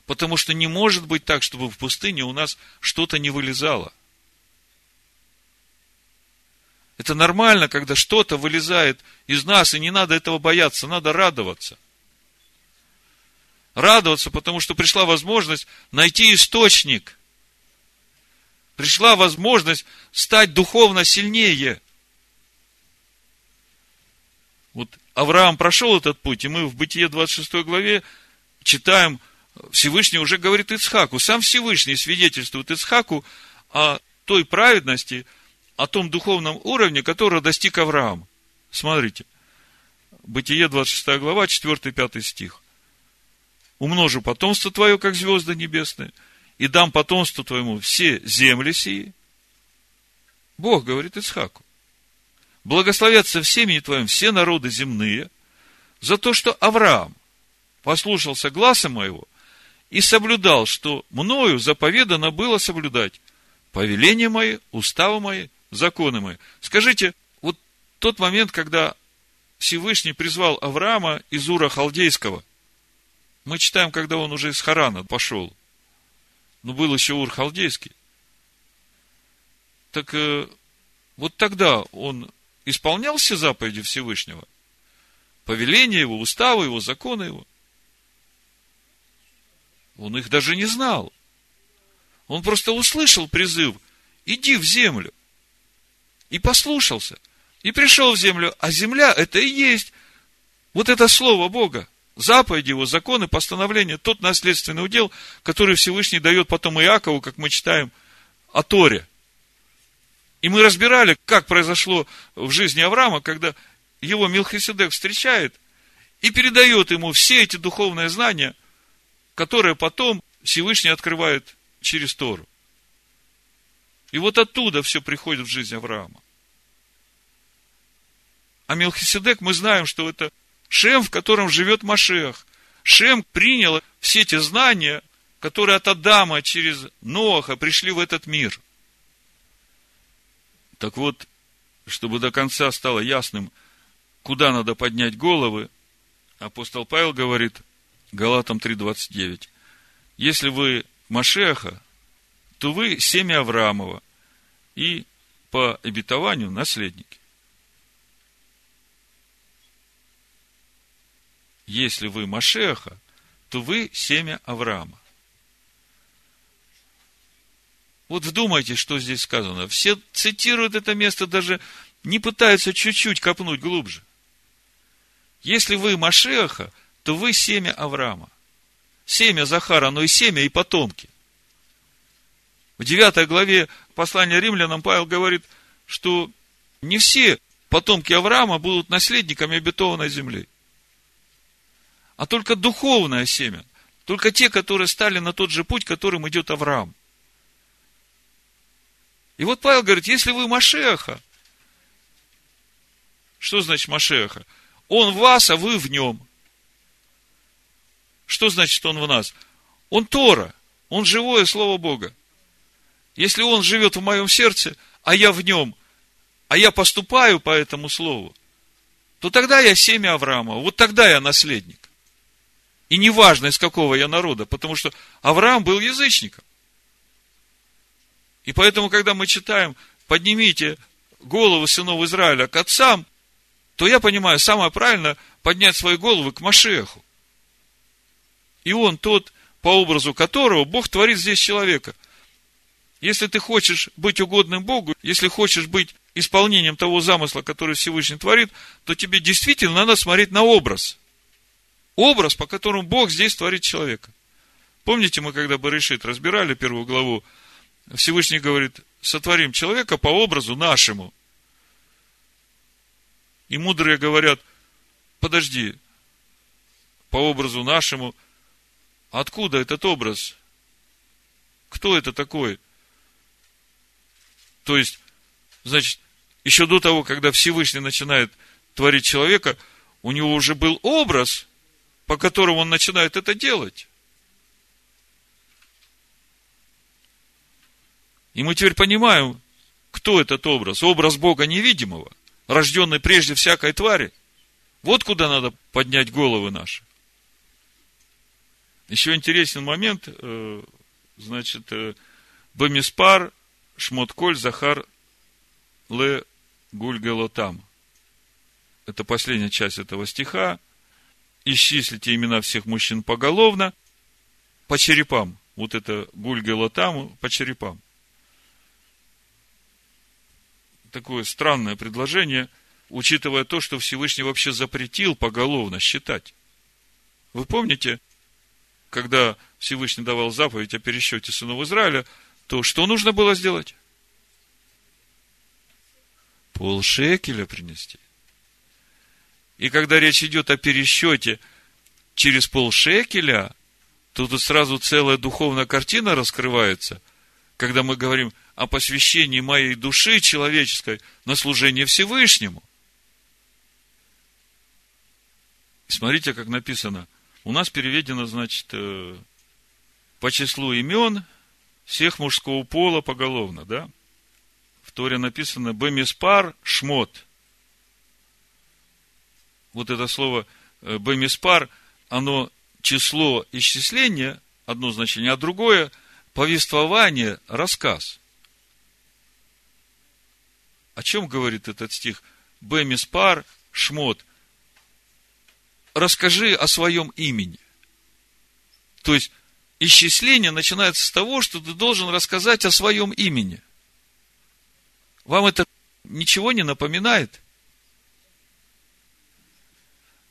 Потому что не может быть так, чтобы в пустыне у нас что-то не вылезало. Это нормально, когда что-то вылезает из нас, и не надо этого бояться, надо радоваться. Радоваться, потому что пришла возможность найти источник. Пришла возможность стать духовно сильнее – вот Авраам прошел этот путь, и мы в Бытие 26 главе читаем, Всевышний уже говорит Ицхаку, сам Всевышний свидетельствует Ицхаку о той праведности, о том духовном уровне, который достиг Авраам. Смотрите, Бытие 26 глава, 4-5 стих. Умножу потомство твое, как звезды небесные, и дам потомству твоему все земли сии. Бог говорит Ицхаку благословятся в семени твоем все народы земные, за то, что Авраам послушался гласа моего и соблюдал, что мною заповедано было соблюдать повеления мои, уставы мои, законы мои. Скажите, вот тот момент, когда Всевышний призвал Авраама из Ура Халдейского, мы читаем, когда он уже из Харана пошел. но был еще Ур Халдейский. Так э, вот тогда он исполнял все заповеди Всевышнего, повеления его, уставы его, законы его. Он их даже не знал. Он просто услышал призыв, иди в землю. И послушался. И пришел в землю. А земля это и есть вот это слово Бога. Заповеди его, законы, постановления, тот наследственный удел, который Всевышний дает потом Иакову, как мы читаем о Торе. И мы разбирали, как произошло в жизни Авраама, когда его Милхиседек встречает и передает ему все эти духовные знания, которые потом Всевышний открывает через Тору. И вот оттуда все приходит в жизнь Авраама. А Мелхиседек, мы знаем, что это Шем, в котором живет Машех. Шем принял все эти знания, которые от Адама через Ноаха пришли в этот мир. Так вот, чтобы до конца стало ясным, куда надо поднять головы, апостол Павел говорит, Галатам 3.29, если вы Машеха, то вы семя Авраамова и по обетованию наследники. Если вы Машеха, то вы семя Авраама. Вот вдумайтесь, что здесь сказано. Все цитируют это место, даже не пытаются чуть-чуть копнуть глубже. Если вы Машеха, то вы семя Авраама семя Захара, но и семя, и потомки. В 9 главе послания римлянам Павел говорит, что не все потомки Авраама будут наследниками обетованной земли. А только духовное семя. Только те, которые стали на тот же путь, которым идет Авраам. И вот Павел говорит, если вы Машеха, что значит Машеха? Он в вас, а вы в нем. Что значит он в нас? Он Тора, он живое Слово Бога. Если он живет в моем сердце, а я в нем, а я поступаю по этому Слову, то тогда я семя Авраама, вот тогда я наследник. И неважно, из какого я народа, потому что Авраам был язычником. И поэтому, когда мы читаем, поднимите голову сынов Израиля к отцам, то я понимаю, самое правильное поднять свои головы к Машеху. И он тот, по образу которого Бог творит здесь человека. Если ты хочешь быть угодным Богу, если хочешь быть исполнением того замысла, который Всевышний творит, то тебе действительно надо смотреть на образ. Образ, по которому Бог здесь творит человека. Помните, мы когда Барышит разбирали первую главу, Всевышний говорит, сотворим человека по образу нашему. И мудрые говорят, подожди, по образу нашему – Откуда этот образ? Кто это такой? То есть, значит, еще до того, когда Всевышний начинает творить человека, у него уже был образ, по которому он начинает это делать. И мы теперь понимаем, кто этот образ. Образ Бога невидимого, рожденный прежде всякой твари. Вот куда надо поднять головы наши. Еще интересен момент, э, значит, э, Бамиспар, Шмотколь, Захар, Ле, Гульгалотам. Это последняя часть этого стиха. Исчислите имена всех мужчин поголовно, по черепам. Вот это Гульгалотам по черепам. Такое странное предложение, учитывая то, что Всевышний вообще запретил поголовно считать. Вы помните, когда Всевышний давал заповедь о пересчете сынов Израиля, то что нужно было сделать? Полшекеля принести. И когда речь идет о пересчете через полшекеля, то тут сразу целая духовная картина раскрывается, когда мы говорим о посвящении моей души человеческой на служение Всевышнему. Смотрите, как написано – у нас переведено, значит, э, по числу имен всех мужского пола поголовно, да? В Торе написано Бемиспар Шмот. Вот это слово э, Бемиспар, оно число исчисления, одно значение, а другое повествование, рассказ. О чем говорит этот стих? Бемиспар, шмот. Расскажи о своем имени. То есть, исчисление начинается с того, что ты должен рассказать о своем имени. Вам это ничего не напоминает?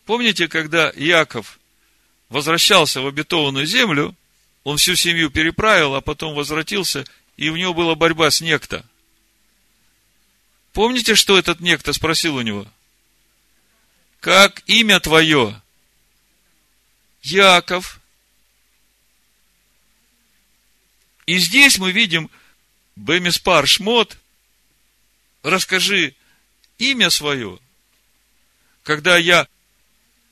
Помните, когда Яков возвращался в обетованную землю, он всю семью переправил, а потом возвратился, и у него была борьба с некто. Помните, что этот некто спросил у него? Как имя твое? Яков. И здесь мы видим Бемиспар Шмот, расскажи имя свое. Когда я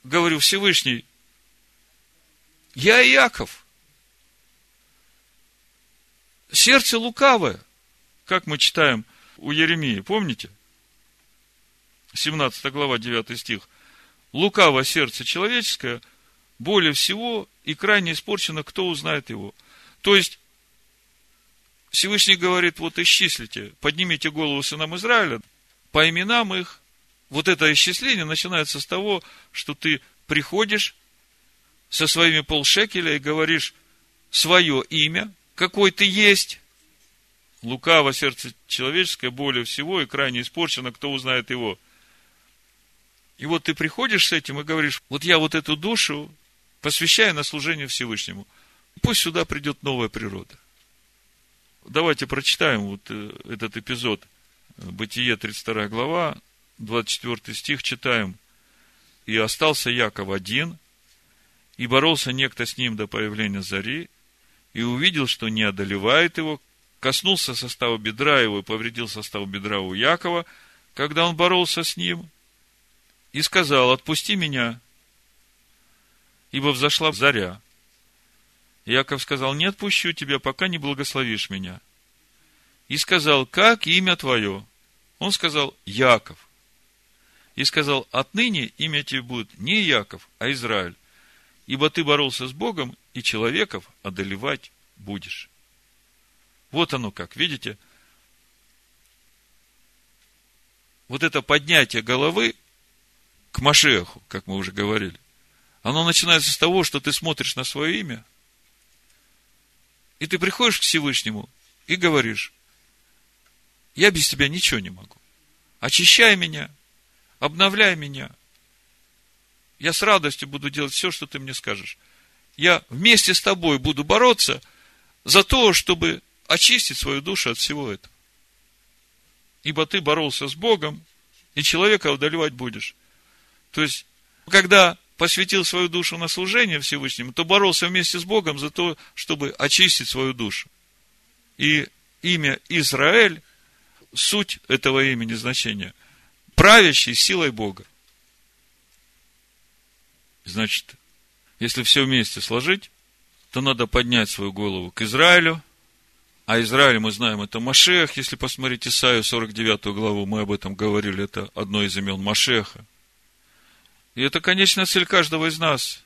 говорю Всевышний, я Яков. Сердце лукавое, как мы читаем у Еремии, помните? 17 глава, 9 стих. Лукаво сердце человеческое, более всего и крайне испорчено, кто узнает его. То есть, Всевышний говорит, вот исчислите, поднимите голову сынам Израиля, по именам их. Вот это исчисление начинается с того, что ты приходишь со своими полшекеля и говоришь свое имя, какой ты есть. Лукаво сердце человеческое более всего и крайне испорчено, кто узнает его. И вот ты приходишь с этим и говоришь, вот я вот эту душу посвящаю на служение Всевышнему. Пусть сюда придет новая природа. Давайте прочитаем вот э, этот эпизод. Бытие, 32 глава, 24 стих, читаем. «И остался Яков один, и боролся некто с ним до появления зари, и увидел, что не одолевает его, коснулся состава бедра его и повредил состав бедра у Якова, когда он боролся с ним, и сказал, отпусти меня, ибо взошла заря. Яков сказал, не отпущу тебя, пока не благословишь меня. И сказал, как имя твое? Он сказал, Яков. И сказал, отныне имя тебе будет не Яков, а Израиль, ибо ты боролся с Богом, и человеков одолевать будешь. Вот оно как, видите? Вот это поднятие головы к Машеху, как мы уже говорили, оно начинается с того, что ты смотришь на свое имя, и ты приходишь к Всевышнему и говоришь, я без тебя ничего не могу. Очищай меня, обновляй меня, я с радостью буду делать все, что ты мне скажешь. Я вместе с тобой буду бороться за то, чтобы очистить свою душу от всего этого. Ибо ты боролся с Богом, и человека одолевать будешь. То есть, когда посвятил свою душу на служение Всевышнему, то боролся вместе с Богом за то, чтобы очистить свою душу. И имя Израиль, суть этого имени значения, правящий силой Бога. Значит, если все вместе сложить, то надо поднять свою голову к Израилю, а Израиль, мы знаем, это Машех. Если посмотреть Исаию 49 главу, мы об этом говорили, это одно из имен Машеха. И это конечная цель каждого из нас.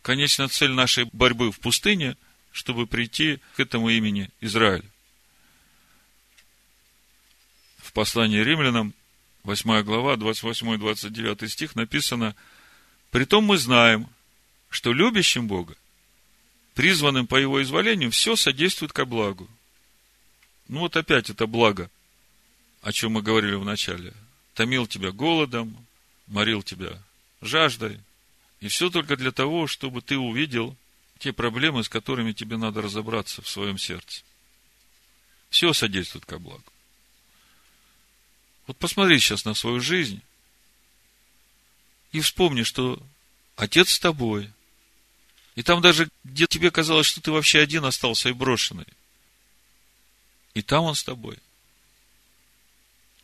Конечная цель нашей борьбы в пустыне, чтобы прийти к этому имени Израиль. В послании римлянам, 8 глава, 28-29 стих написано – Притом мы знаем, что любящим Бога, призванным по Его изволению, все содействует ко благу. Ну вот опять это благо, о чем мы говорили в начале. Томил тебя голодом, морил тебя жаждой. И все только для того, чтобы ты увидел те проблемы, с которыми тебе надо разобраться в своем сердце. Все содействует ко благу. Вот посмотри сейчас на свою жизнь и вспомни, что Отец с тобой. И там даже, где тебе казалось, что ты вообще один остался и брошенный. И там Он с тобой.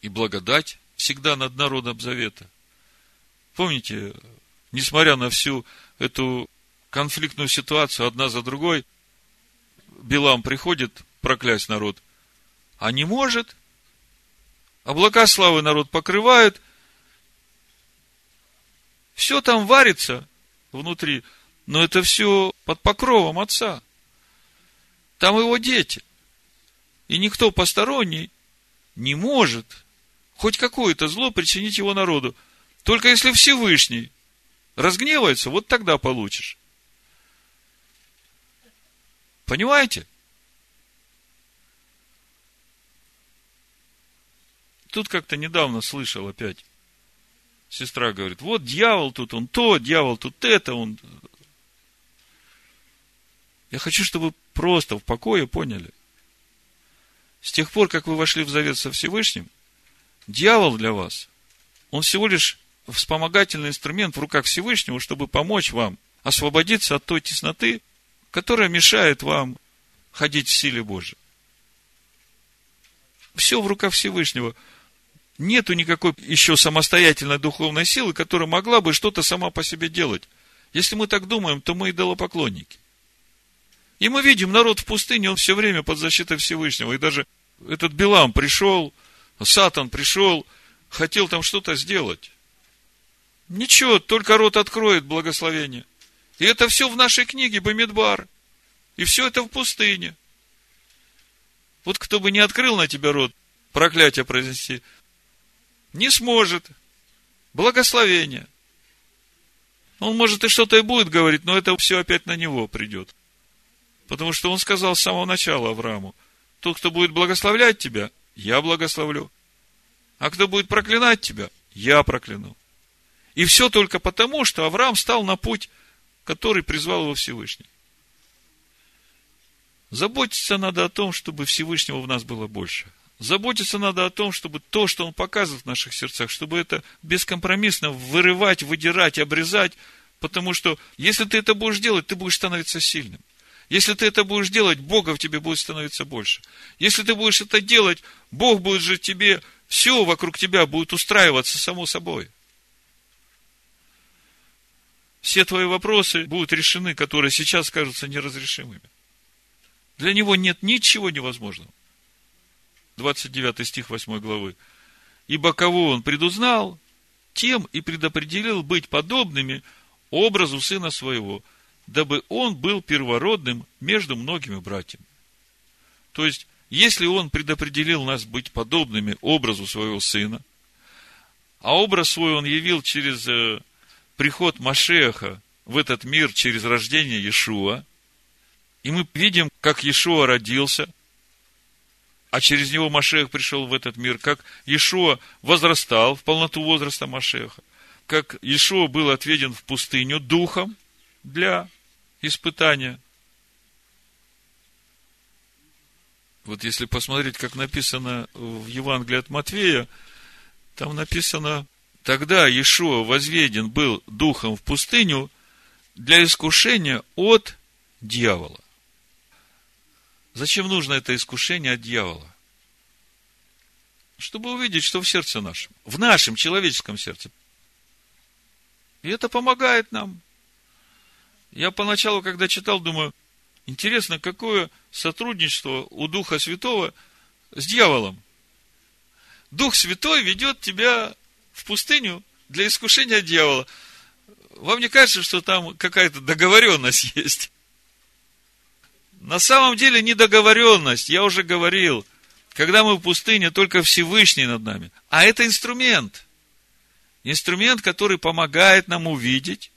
И благодать всегда над народом завета. Помните, несмотря на всю эту конфликтную ситуацию, одна за другой, Билам приходит проклясть народ, а не может. Облака славы народ покрывают – все там варится внутри, но это все под покровом Отца. Там его дети. И никто посторонний не может хоть какое-то зло причинить его народу. Только если Всевышний разгневается, вот тогда получишь. Понимаете? Тут как-то недавно слышал опять. Сестра говорит, вот дьявол тут, он то, дьявол тут это, он... Я хочу, чтобы вы просто в покое поняли. С тех пор, как вы вошли в завет со Всевышним, дьявол для вас, он всего лишь вспомогательный инструмент в руках Всевышнего, чтобы помочь вам освободиться от той тесноты, которая мешает вам ходить в силе Божьей. Все в руках Всевышнего – нету никакой еще самостоятельной духовной силы, которая могла бы что-то сама по себе делать. Если мы так думаем, то мы идолопоклонники. И мы видим, народ в пустыне, он все время под защитой Всевышнего. И даже этот Билам пришел, Сатан пришел, хотел там что-то сделать. Ничего, только рот откроет благословение. И это все в нашей книге Бамидбар. И все это в пустыне. Вот кто бы не открыл на тебя рот, проклятие произнести, не сможет. Благословение. Он, может, и что-то и будет говорить, но это все опять на него придет. Потому что он сказал с самого начала Аврааму, тот, кто будет благословлять тебя, я благословлю. А кто будет проклинать тебя, я прокляну. И все только потому, что Авраам стал на путь, который призвал его Всевышний. Заботиться надо о том, чтобы Всевышнего в нас было больше – Заботиться надо о том, чтобы то, что Он показывает в наших сердцах, чтобы это бескомпромиссно вырывать, выдирать, обрезать, потому что если ты это будешь делать, ты будешь становиться сильным. Если ты это будешь делать, Бога в тебе будет становиться больше. Если ты будешь это делать, Бог будет же тебе, все вокруг тебя будет устраиваться само собой. Все твои вопросы будут решены, которые сейчас кажутся неразрешимыми. Для него нет ничего невозможного. 29 стих 8 главы. Ибо кого он предузнал, тем и предопределил быть подобными образу сына своего, дабы он был первородным между многими братьями. То есть, если он предопределил нас быть подобными образу своего сына, а образ свой он явил через э, приход Машеха в этот мир, через рождение Иешуа, и мы видим, как Иешуа родился – а через него Машех пришел в этот мир, как Иешуа возрастал в полноту возраста Машеха, как Иешуа был отведен в пустыню духом для испытания. Вот если посмотреть, как написано в Евангелии от Матвея, там написано, тогда Иешуа возведен был духом в пустыню для искушения от дьявола. Зачем нужно это искушение от дьявола? Чтобы увидеть, что в сердце нашем, в нашем человеческом сердце. И это помогает нам. Я поначалу, когда читал, думаю, интересно, какое сотрудничество у Духа Святого с дьяволом. Дух Святой ведет тебя в пустыню для искушения дьявола. Вам не кажется, что там какая-то договоренность есть? На самом деле недоговоренность, я уже говорил, когда мы в пустыне, только Всевышний над нами. А это инструмент. Инструмент, который помогает нам увидеть,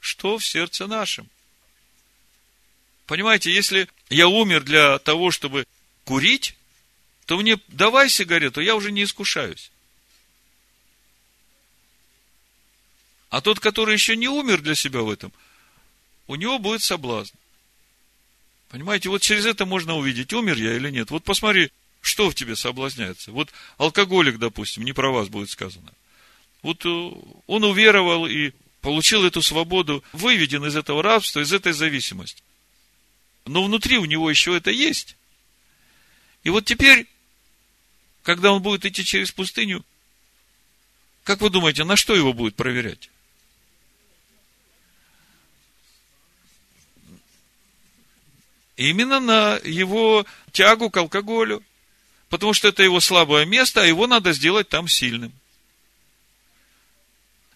что в сердце нашем. Понимаете, если я умер для того, чтобы курить, то мне давай сигарету, я уже не искушаюсь. А тот, который еще не умер для себя в этом, у него будет соблазн. Понимаете, вот через это можно увидеть, умер я или нет. Вот посмотри, что в тебе соблазняется. Вот алкоголик, допустим, не про вас будет сказано. Вот э, он уверовал и получил эту свободу, выведен из этого рабства, из этой зависимости. Но внутри у него еще это есть. И вот теперь, когда он будет идти через пустыню, как вы думаете, на что его будет проверять? Именно на его тягу к алкоголю. Потому что это его слабое место, а его надо сделать там сильным.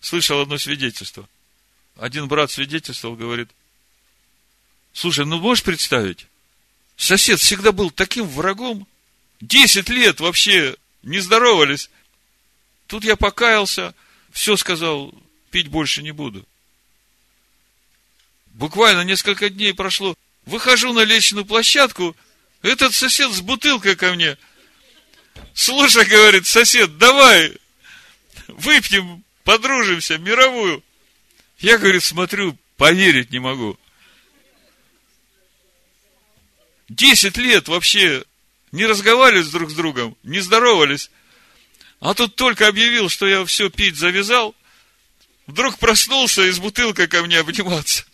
Слышал одно свидетельство. Один брат свидетельствовал, говорит, слушай, ну можешь представить, Сосед всегда был таким врагом. Десять лет вообще не здоровались. Тут я покаялся, все сказал, пить больше не буду. Буквально несколько дней прошло. Выхожу на лестничную площадку, этот сосед с бутылкой ко мне. Слушай, говорит, сосед, давай, выпьем, подружимся, мировую. Я, говорит, смотрю, поверить не могу. Десять лет вообще не разговаривали друг с другом, не здоровались. А тут только объявил, что я все пить завязал, вдруг проснулся и с бутылкой ко мне обниматься.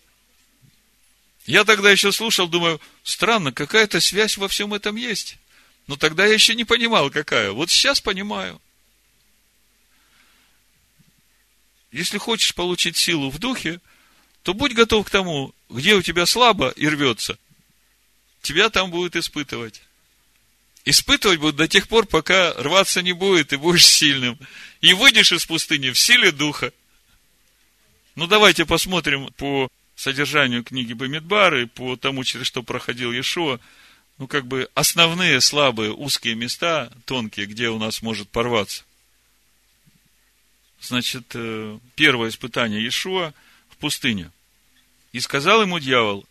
Я тогда еще слушал, думаю, странно, какая-то связь во всем этом есть. Но тогда я еще не понимал, какая. Вот сейчас понимаю. Если хочешь получить силу в духе, то будь готов к тому, где у тебя слабо и рвется, тебя там будут испытывать. Испытывать будут до тех пор, пока рваться не будет, и будешь сильным. И выйдешь из пустыни в силе духа. Ну, давайте посмотрим по содержанию книги Бамидбары, по тому, через что проходил Иешуа, ну, как бы основные слабые узкие места, тонкие, где у нас может порваться. Значит, э, первое испытание Иешуа в пустыне. И сказал ему дьявол,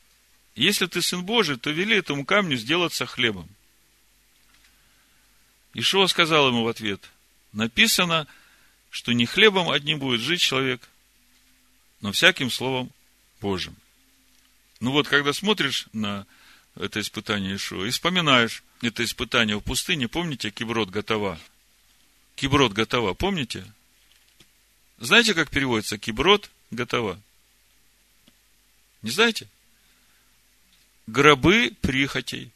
если ты сын Божий, то вели этому камню сделаться хлебом. Ишуа сказал ему в ответ, написано, что не хлебом одним будет жить человек, но всяким словом Божьим. Ну вот, когда смотришь на это испытание Ишуа и вспоминаешь это испытание в пустыне, помните Киброд готова? Киброд готова, помните? Знаете, как переводится Киброд готова? Не знаете? Гробы прихотей.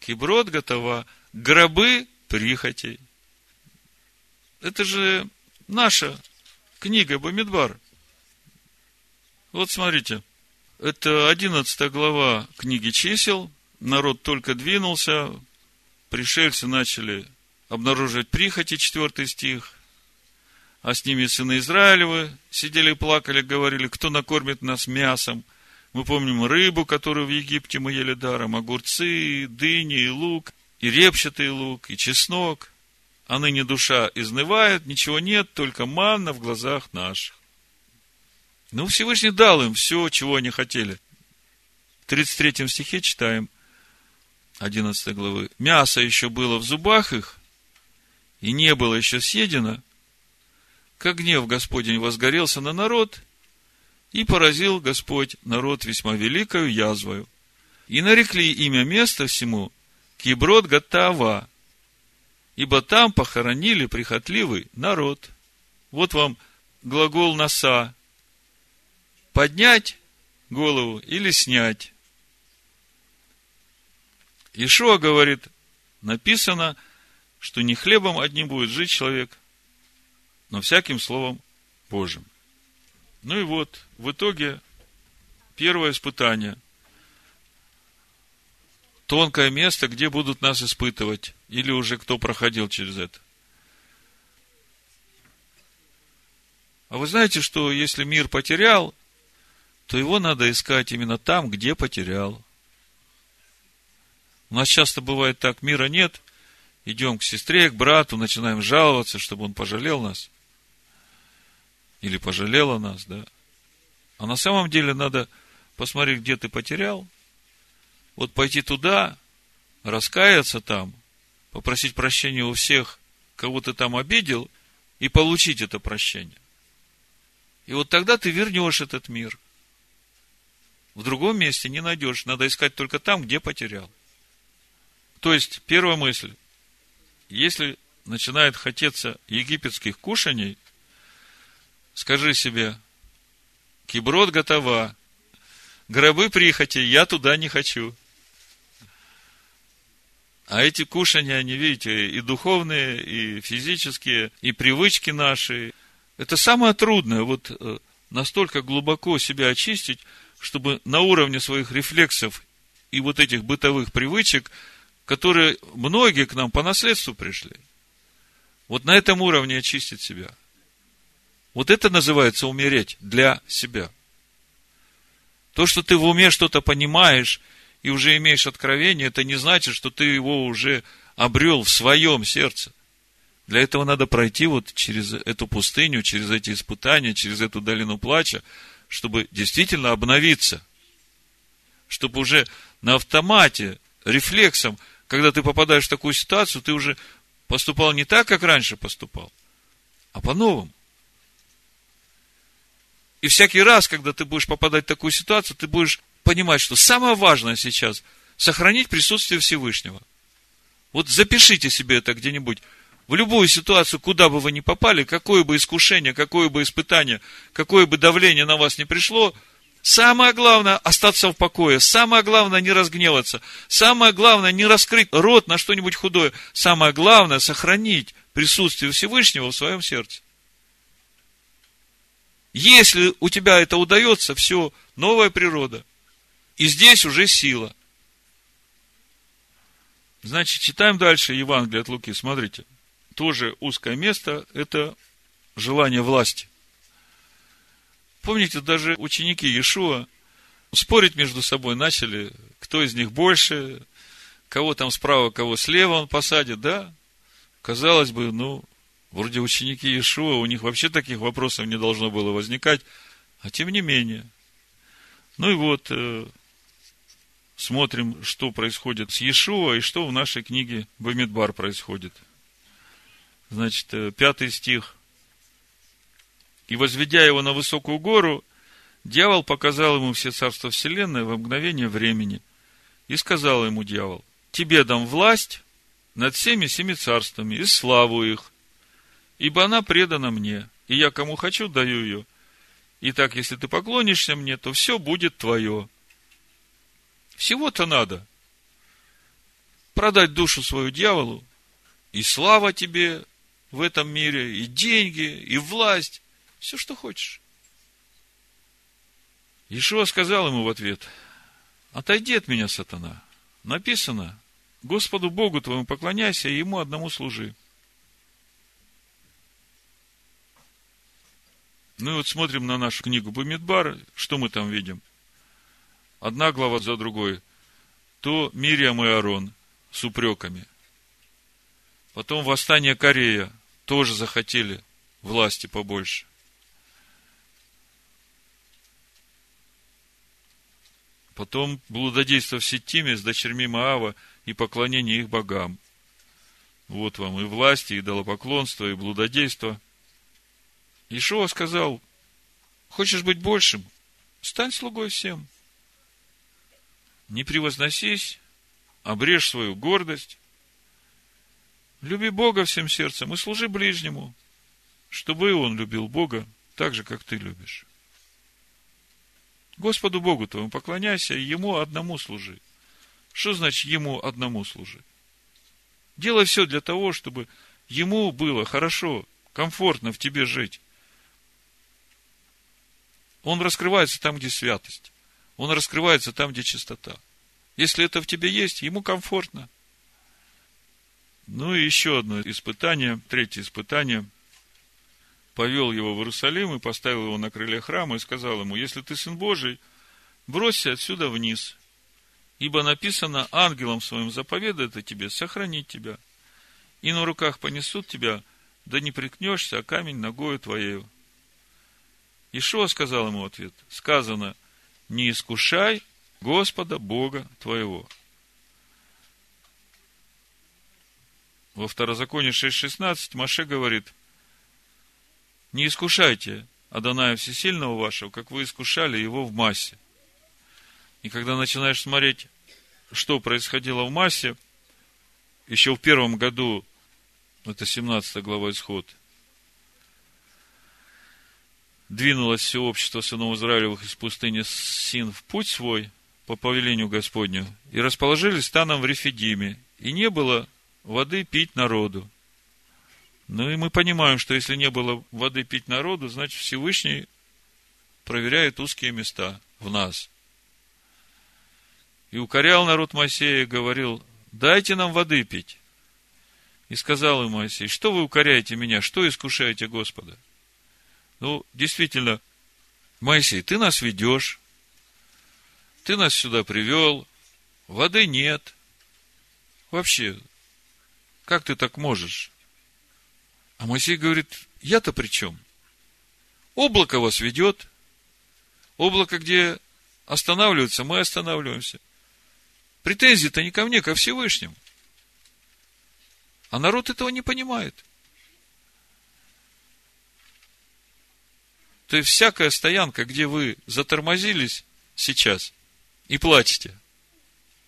Киброд готова. Гробы прихотей. Это же наша книга Бамидбар. Вот смотрите, это 11 глава книги чисел. Народ только двинулся, пришельцы начали обнаруживать прихоти, 4 стих. А с ними сыны Израилевы сидели и плакали, говорили, кто накормит нас мясом. Мы помним рыбу, которую в Египте мы ели даром, огурцы, дыни и лук, и репчатый лук, и чеснок. А ныне душа изнывает, ничего нет, только манна в глазах наших. Ну, Всевышний дал им все, чего они хотели. В 33 стихе читаем, 11 главы. Мясо еще было в зубах их, и не было еще съедено, как гнев Господень возгорелся на народ, и поразил Господь народ весьма великою язвою. И нарекли имя места всему Киброд Гатава, ибо там похоронили прихотливый народ. Вот вам глагол носа, поднять голову или снять. Ишуа говорит, написано, что не хлебом одним будет жить человек, но всяким словом Божьим. Ну и вот, в итоге, первое испытание. Тонкое место, где будут нас испытывать, или уже кто проходил через это. А вы знаете, что если мир потерял, то его надо искать именно там, где потерял. У нас часто бывает так, мира нет, идем к сестре, к брату, начинаем жаловаться, чтобы он пожалел нас. Или пожалела нас, да. А на самом деле надо посмотреть, где ты потерял, вот пойти туда, раскаяться там, попросить прощения у всех, кого ты там обидел, и получить это прощение. И вот тогда ты вернешь этот мир – в другом месте не найдешь. Надо искать только там, где потерял. То есть, первая мысль. Если начинает хотеться египетских кушаний, скажи себе, киброд готова, гробы прихоти, я туда не хочу. А эти кушания, они, видите, и духовные, и физические, и привычки наши. Это самое трудное, вот э, настолько глубоко себя очистить, чтобы на уровне своих рефлексов и вот этих бытовых привычек, которые многие к нам по наследству пришли, вот на этом уровне очистить себя. Вот это называется умереть для себя. То, что ты в уме что-то понимаешь, и уже имеешь откровение, это не значит, что ты его уже обрел в своем сердце. Для этого надо пройти вот через эту пустыню, через эти испытания, через эту долину плача, чтобы действительно обновиться. Чтобы уже на автомате, рефлексом, когда ты попадаешь в такую ситуацию, ты уже поступал не так, как раньше поступал, а по-новому. И всякий раз, когда ты будешь попадать в такую ситуацию, ты будешь понимать, что самое важное сейчас – сохранить присутствие Всевышнего. Вот запишите себе это где-нибудь. В любую ситуацию, куда бы вы ни попали, какое бы искушение, какое бы испытание, какое бы давление на вас не пришло, самое главное – остаться в покое. Самое главное – не разгневаться. Самое главное – не раскрыть рот на что-нибудь худое. Самое главное – сохранить присутствие Всевышнего в своем сердце. Если у тебя это удается, все, новая природа. И здесь уже сила. Значит, читаем дальше Евангелие от Луки. Смотрите, тоже узкое место – это желание власти. Помните, даже ученики Иешуа спорить между собой начали, кто из них больше, кого там справа, кого слева он посадит, да? Казалось бы, ну, Вроде ученики Иешуа, у них вообще таких вопросов не должно было возникать, а тем не менее. Ну и вот, э, смотрим, что происходит с Иешуа и что в нашей книге Бамидбар происходит. Значит, э, пятый стих. «И возведя его на высокую гору, дьявол показал ему все царства вселенной во мгновение времени. И сказал ему дьявол, тебе дам власть над всеми семи царствами и славу их, ибо она предана мне, и я кому хочу даю ее. Итак, если ты поклонишься мне, то все будет твое. Всего-то надо. Продать душу свою дьяволу, и слава тебе в этом мире, и деньги, и власть, все, что хочешь. Ишуа сказал ему в ответ, отойди от меня, сатана. Написано, Господу Богу твоему поклоняйся, и Ему одному служи. Ну и вот смотрим на нашу книгу Бумидбар, что мы там видим? Одна глава за другой. То Мириам и Арон с упреками. Потом восстание Корея. Тоже захотели власти побольше. Потом блудодейство в Ситтиме с дочерьми Моава и поклонение их богам. Вот вам и власти, и идолопоклонство, и блудодейство – Иешуа сказал, хочешь быть большим, стань слугой всем. Не превозносись, обрежь свою гордость, люби Бога всем сердцем и служи ближнему, чтобы и он любил Бога так же, как ты любишь. Господу Богу твоему поклоняйся и Ему одному служи. Что значит Ему одному служи? Делай все для того, чтобы Ему было хорошо, комфортно в тебе жить. Он раскрывается там, где святость. Он раскрывается там, где чистота. Если это в тебе есть, ему комфортно. Ну и еще одно испытание, третье испытание. Повел его в Иерусалим и поставил его на крыле храма и сказал ему, если ты сын Божий, бросься отсюда вниз, ибо написано, ангелом своим заповедает о тебе сохранить тебя, и на руках понесут тебя, да не прикнешься, а камень ногою твоею. Ишуа сказал ему ответ, сказано, не искушай Господа Бога твоего. Во второзаконии 6.16 Маше говорит, не искушайте Адоная Всесильного вашего, как вы искушали его в массе. И когда начинаешь смотреть, что происходило в массе, еще в первом году, это 17 глава Исход, двинулось все общество сынов Израилевых из пустыни Син в путь свой по повелению Господню, и расположились станом в Рефидиме, и не было воды пить народу. Ну и мы понимаем, что если не было воды пить народу, значит Всевышний проверяет узкие места в нас. И укорял народ Моисея говорил, дайте нам воды пить. И сказал им Моисей, что вы укоряете меня, что искушаете Господа? Ну, действительно, Моисей, ты нас ведешь, ты нас сюда привел, воды нет. Вообще, как ты так можешь? А Моисей говорит, я-то при чем? Облако вас ведет. Облако, где останавливается, мы останавливаемся. Претензии-то не ко мне, ко Всевышнему. А народ этого не понимает. То есть всякая стоянка, где вы затормозились сейчас и плачете,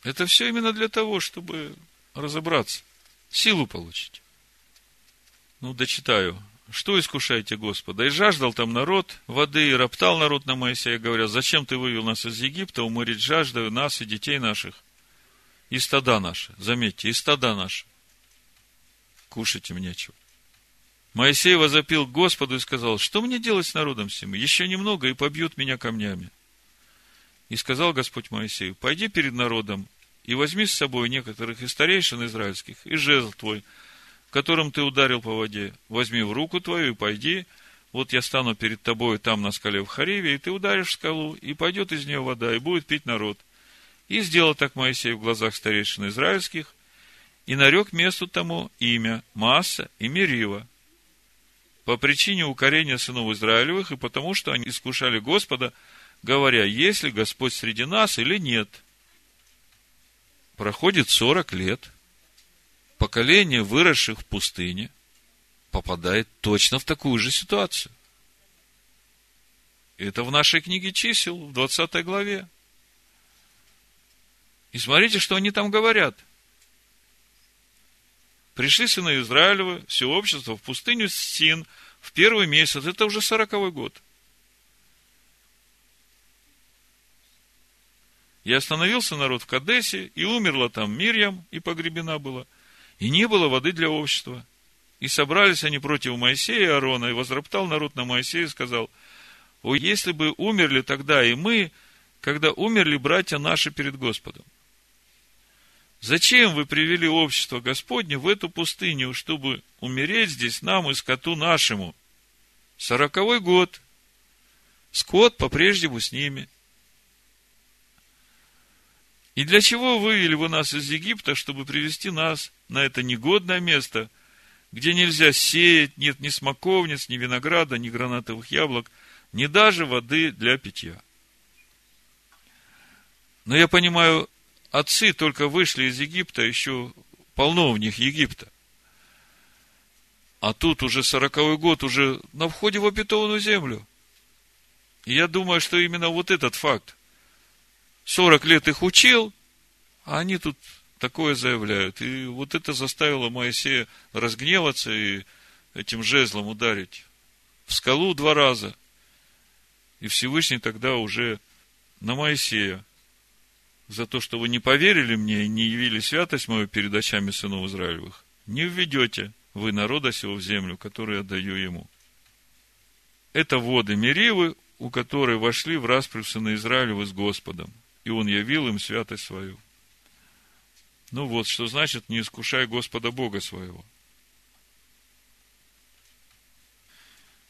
это все именно для того, чтобы разобраться, силу получить. Ну, дочитаю. Что искушаете Господа? И жаждал там народ воды, и роптал народ на Моисея, говоря, зачем ты вывел нас из Египта, уморить жаждаю нас и детей наших, и стада наши. Заметьте, и стада наши. Кушать им нечего. Моисей возопил Господу и сказал, что мне делать с народом сим? Еще немного, и побьют меня камнями. И сказал Господь Моисею, пойди перед народом и возьми с собой некоторых из старейшин израильских, и жезл твой, которым ты ударил по воде, возьми в руку твою и пойди, вот я стану перед тобой там на скале в Хариве, и ты ударишь скалу, и пойдет из нее вода, и будет пить народ. И сделал так Моисей в глазах старейшин израильских, и нарек месту тому имя Мааса и Мерива, по причине укорения сынов Израилевых, и потому что они искушали Господа, говоря, есть ли Господь среди нас или нет. Проходит сорок лет – поколение, выросших в пустыне, попадает точно в такую же ситуацию. Это в нашей книге чисел, в 20 главе. И смотрите, что они там говорят. Пришли сыны Израилевы, все общество, в пустыню Син в первый месяц, это уже сороковой год. И остановился народ в Кадесе, и умерла там Мирьям, и погребена была – и не было воды для общества. И собрались они против Моисея и Аарона, и возроптал народ на Моисея и сказал, о, если бы умерли тогда и мы, когда умерли братья наши перед Господом. Зачем вы привели общество Господне в эту пустыню, чтобы умереть здесь нам и скоту нашему? Сороковой год. Скот по-прежнему с ними. И для чего вывели вы нас из Египта, чтобы привести нас на это негодное место, где нельзя сеять, нет ни смоковниц, ни винограда, ни гранатовых яблок, ни даже воды для питья. Но я понимаю, отцы только вышли из Египта, еще полно в них Египта. А тут уже сороковой год, уже на входе в обетованную землю. И я думаю, что именно вот этот факт – 40 лет их учил, а они тут такое заявляют. И вот это заставило Моисея разгневаться и этим жезлом ударить в скалу два раза. И Всевышний тогда уже на Моисея за то, что вы не поверили мне и не явили святость мою перед очами сынов Израилевых, не введете вы народа сего в землю, которую я даю ему. Это воды Меривы, у которой вошли в распрямь сына Израилева с Господом и Он явил им святость свою. Ну вот, что значит, не искушай Господа Бога своего.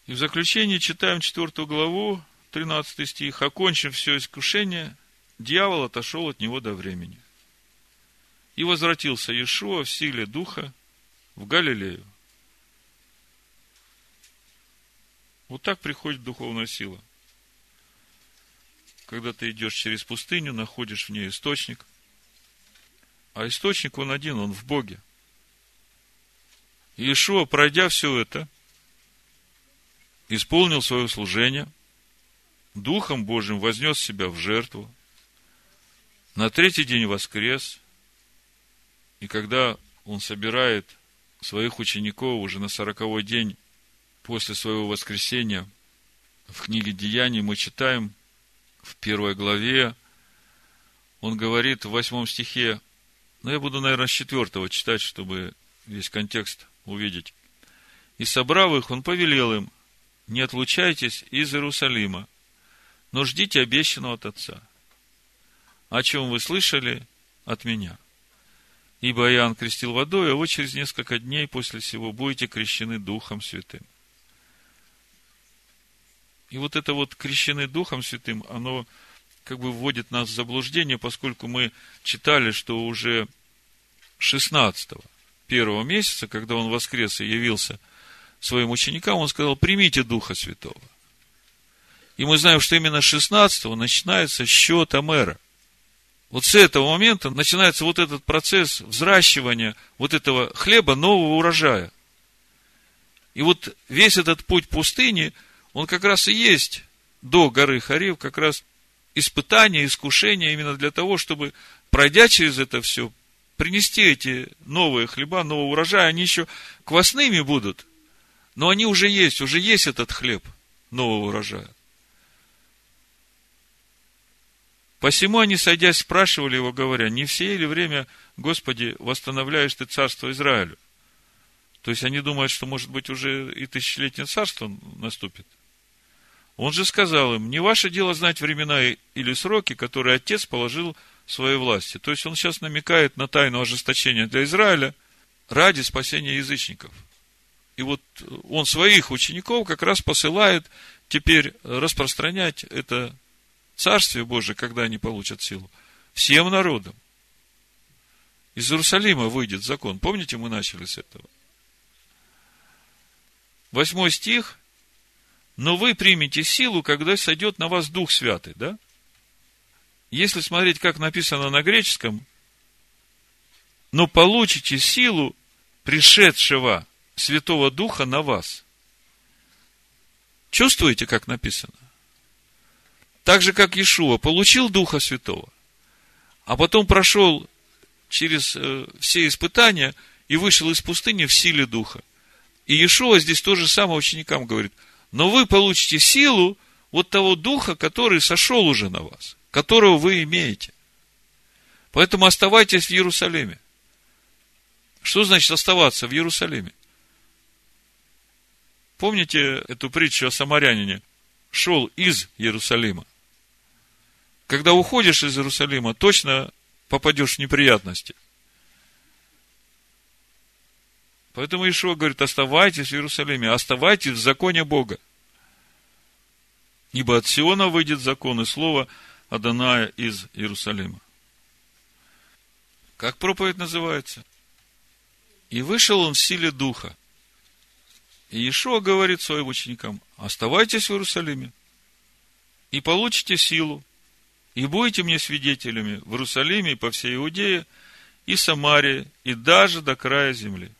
И в заключение читаем четвертую главу, 13 стих. Окончив все искушение, дьявол отошел от него до времени. И возвратился Иешуа в силе Духа в Галилею. Вот так приходит духовная сила – когда ты идешь через пустыню, находишь в ней источник. А источник, он один, он в Боге. Иешуа, пройдя все это, исполнил свое служение, Духом Божьим вознес себя в жертву, на третий день воскрес, и когда он собирает своих учеников уже на сороковой день после своего воскресения, в книге Деяний мы читаем, в первой главе, он говорит в восьмом стихе, но я буду, наверное, с четвертого читать, чтобы весь контекст увидеть. И собрав их, он повелел им, не отлучайтесь из Иерусалима, но ждите обещанного от Отца, о чем вы слышали от меня. Ибо Иоанн крестил водой, а вы через несколько дней после сего будете крещены Духом Святым. И вот это вот крещены Духом Святым, оно как бы вводит нас в заблуждение, поскольку мы читали, что уже 16-го, первого месяца, когда он воскрес и явился своим ученикам, он сказал, примите Духа Святого. И мы знаем, что именно 16-го начинается счет Амера. Вот с этого момента начинается вот этот процесс взращивания вот этого хлеба нового урожая. И вот весь этот путь пустыни, он как раз и есть до горы Харив, как раз испытание, искушение именно для того, чтобы, пройдя через это все, принести эти новые хлеба, нового урожая, они еще квасными будут, но они уже есть, уже есть этот хлеб нового урожая. Посему они, сойдясь, спрашивали его, говоря, не все ли время, Господи, восстановляешь ты царство Израилю? То есть они думают, что, может быть, уже и тысячелетнее царство наступит. Он же сказал им, не ваше дело знать времена или сроки, которые Отец положил в своей власти. То есть он сейчас намекает на тайну ожесточения для Израиля ради спасения язычников. И вот он своих учеников как раз посылает теперь распространять это Царствие Божие, когда они получат силу, всем народам. Из Иерусалима выйдет закон. Помните, мы начали с этого? Восьмой стих. Но вы примете силу, когда сойдет на вас Дух Святый, да? Если смотреть, как написано на греческом, но получите силу пришедшего Святого Духа на вас. Чувствуете, как написано? Так же, как Иешуа получил Духа Святого, а потом прошел через э, все испытания и вышел из пустыни в силе Духа. И Иешуа здесь тоже самое ученикам говорит, но вы получите силу вот того Духа, который сошел уже на вас, которого вы имеете. Поэтому оставайтесь в Иерусалиме. Что значит оставаться в Иерусалиме? Помните эту притчу о самарянине? Шел из Иерусалима. Когда уходишь из Иерусалима, точно попадешь в неприятности. Поэтому Ишуа говорит, оставайтесь в Иерусалиме, оставайтесь в законе Бога. Ибо от Сиона выйдет закон и слово Аданая из Иерусалима. Как проповедь называется? И вышел он в силе духа. И Иешуа говорит своим ученикам, оставайтесь в Иерусалиме и получите силу, и будете мне свидетелями в Иерусалиме и по всей Иудее, и Самарии, и даже до края земли.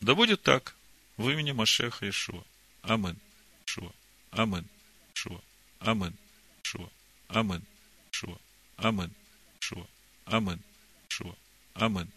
Да будет так в имени Машеха Ишуа. Амин. Шуа. Амин. Шуа. Амин. Шуа. Амин. Шуа. Амин. Шуа. Амин. Шуа. Амин.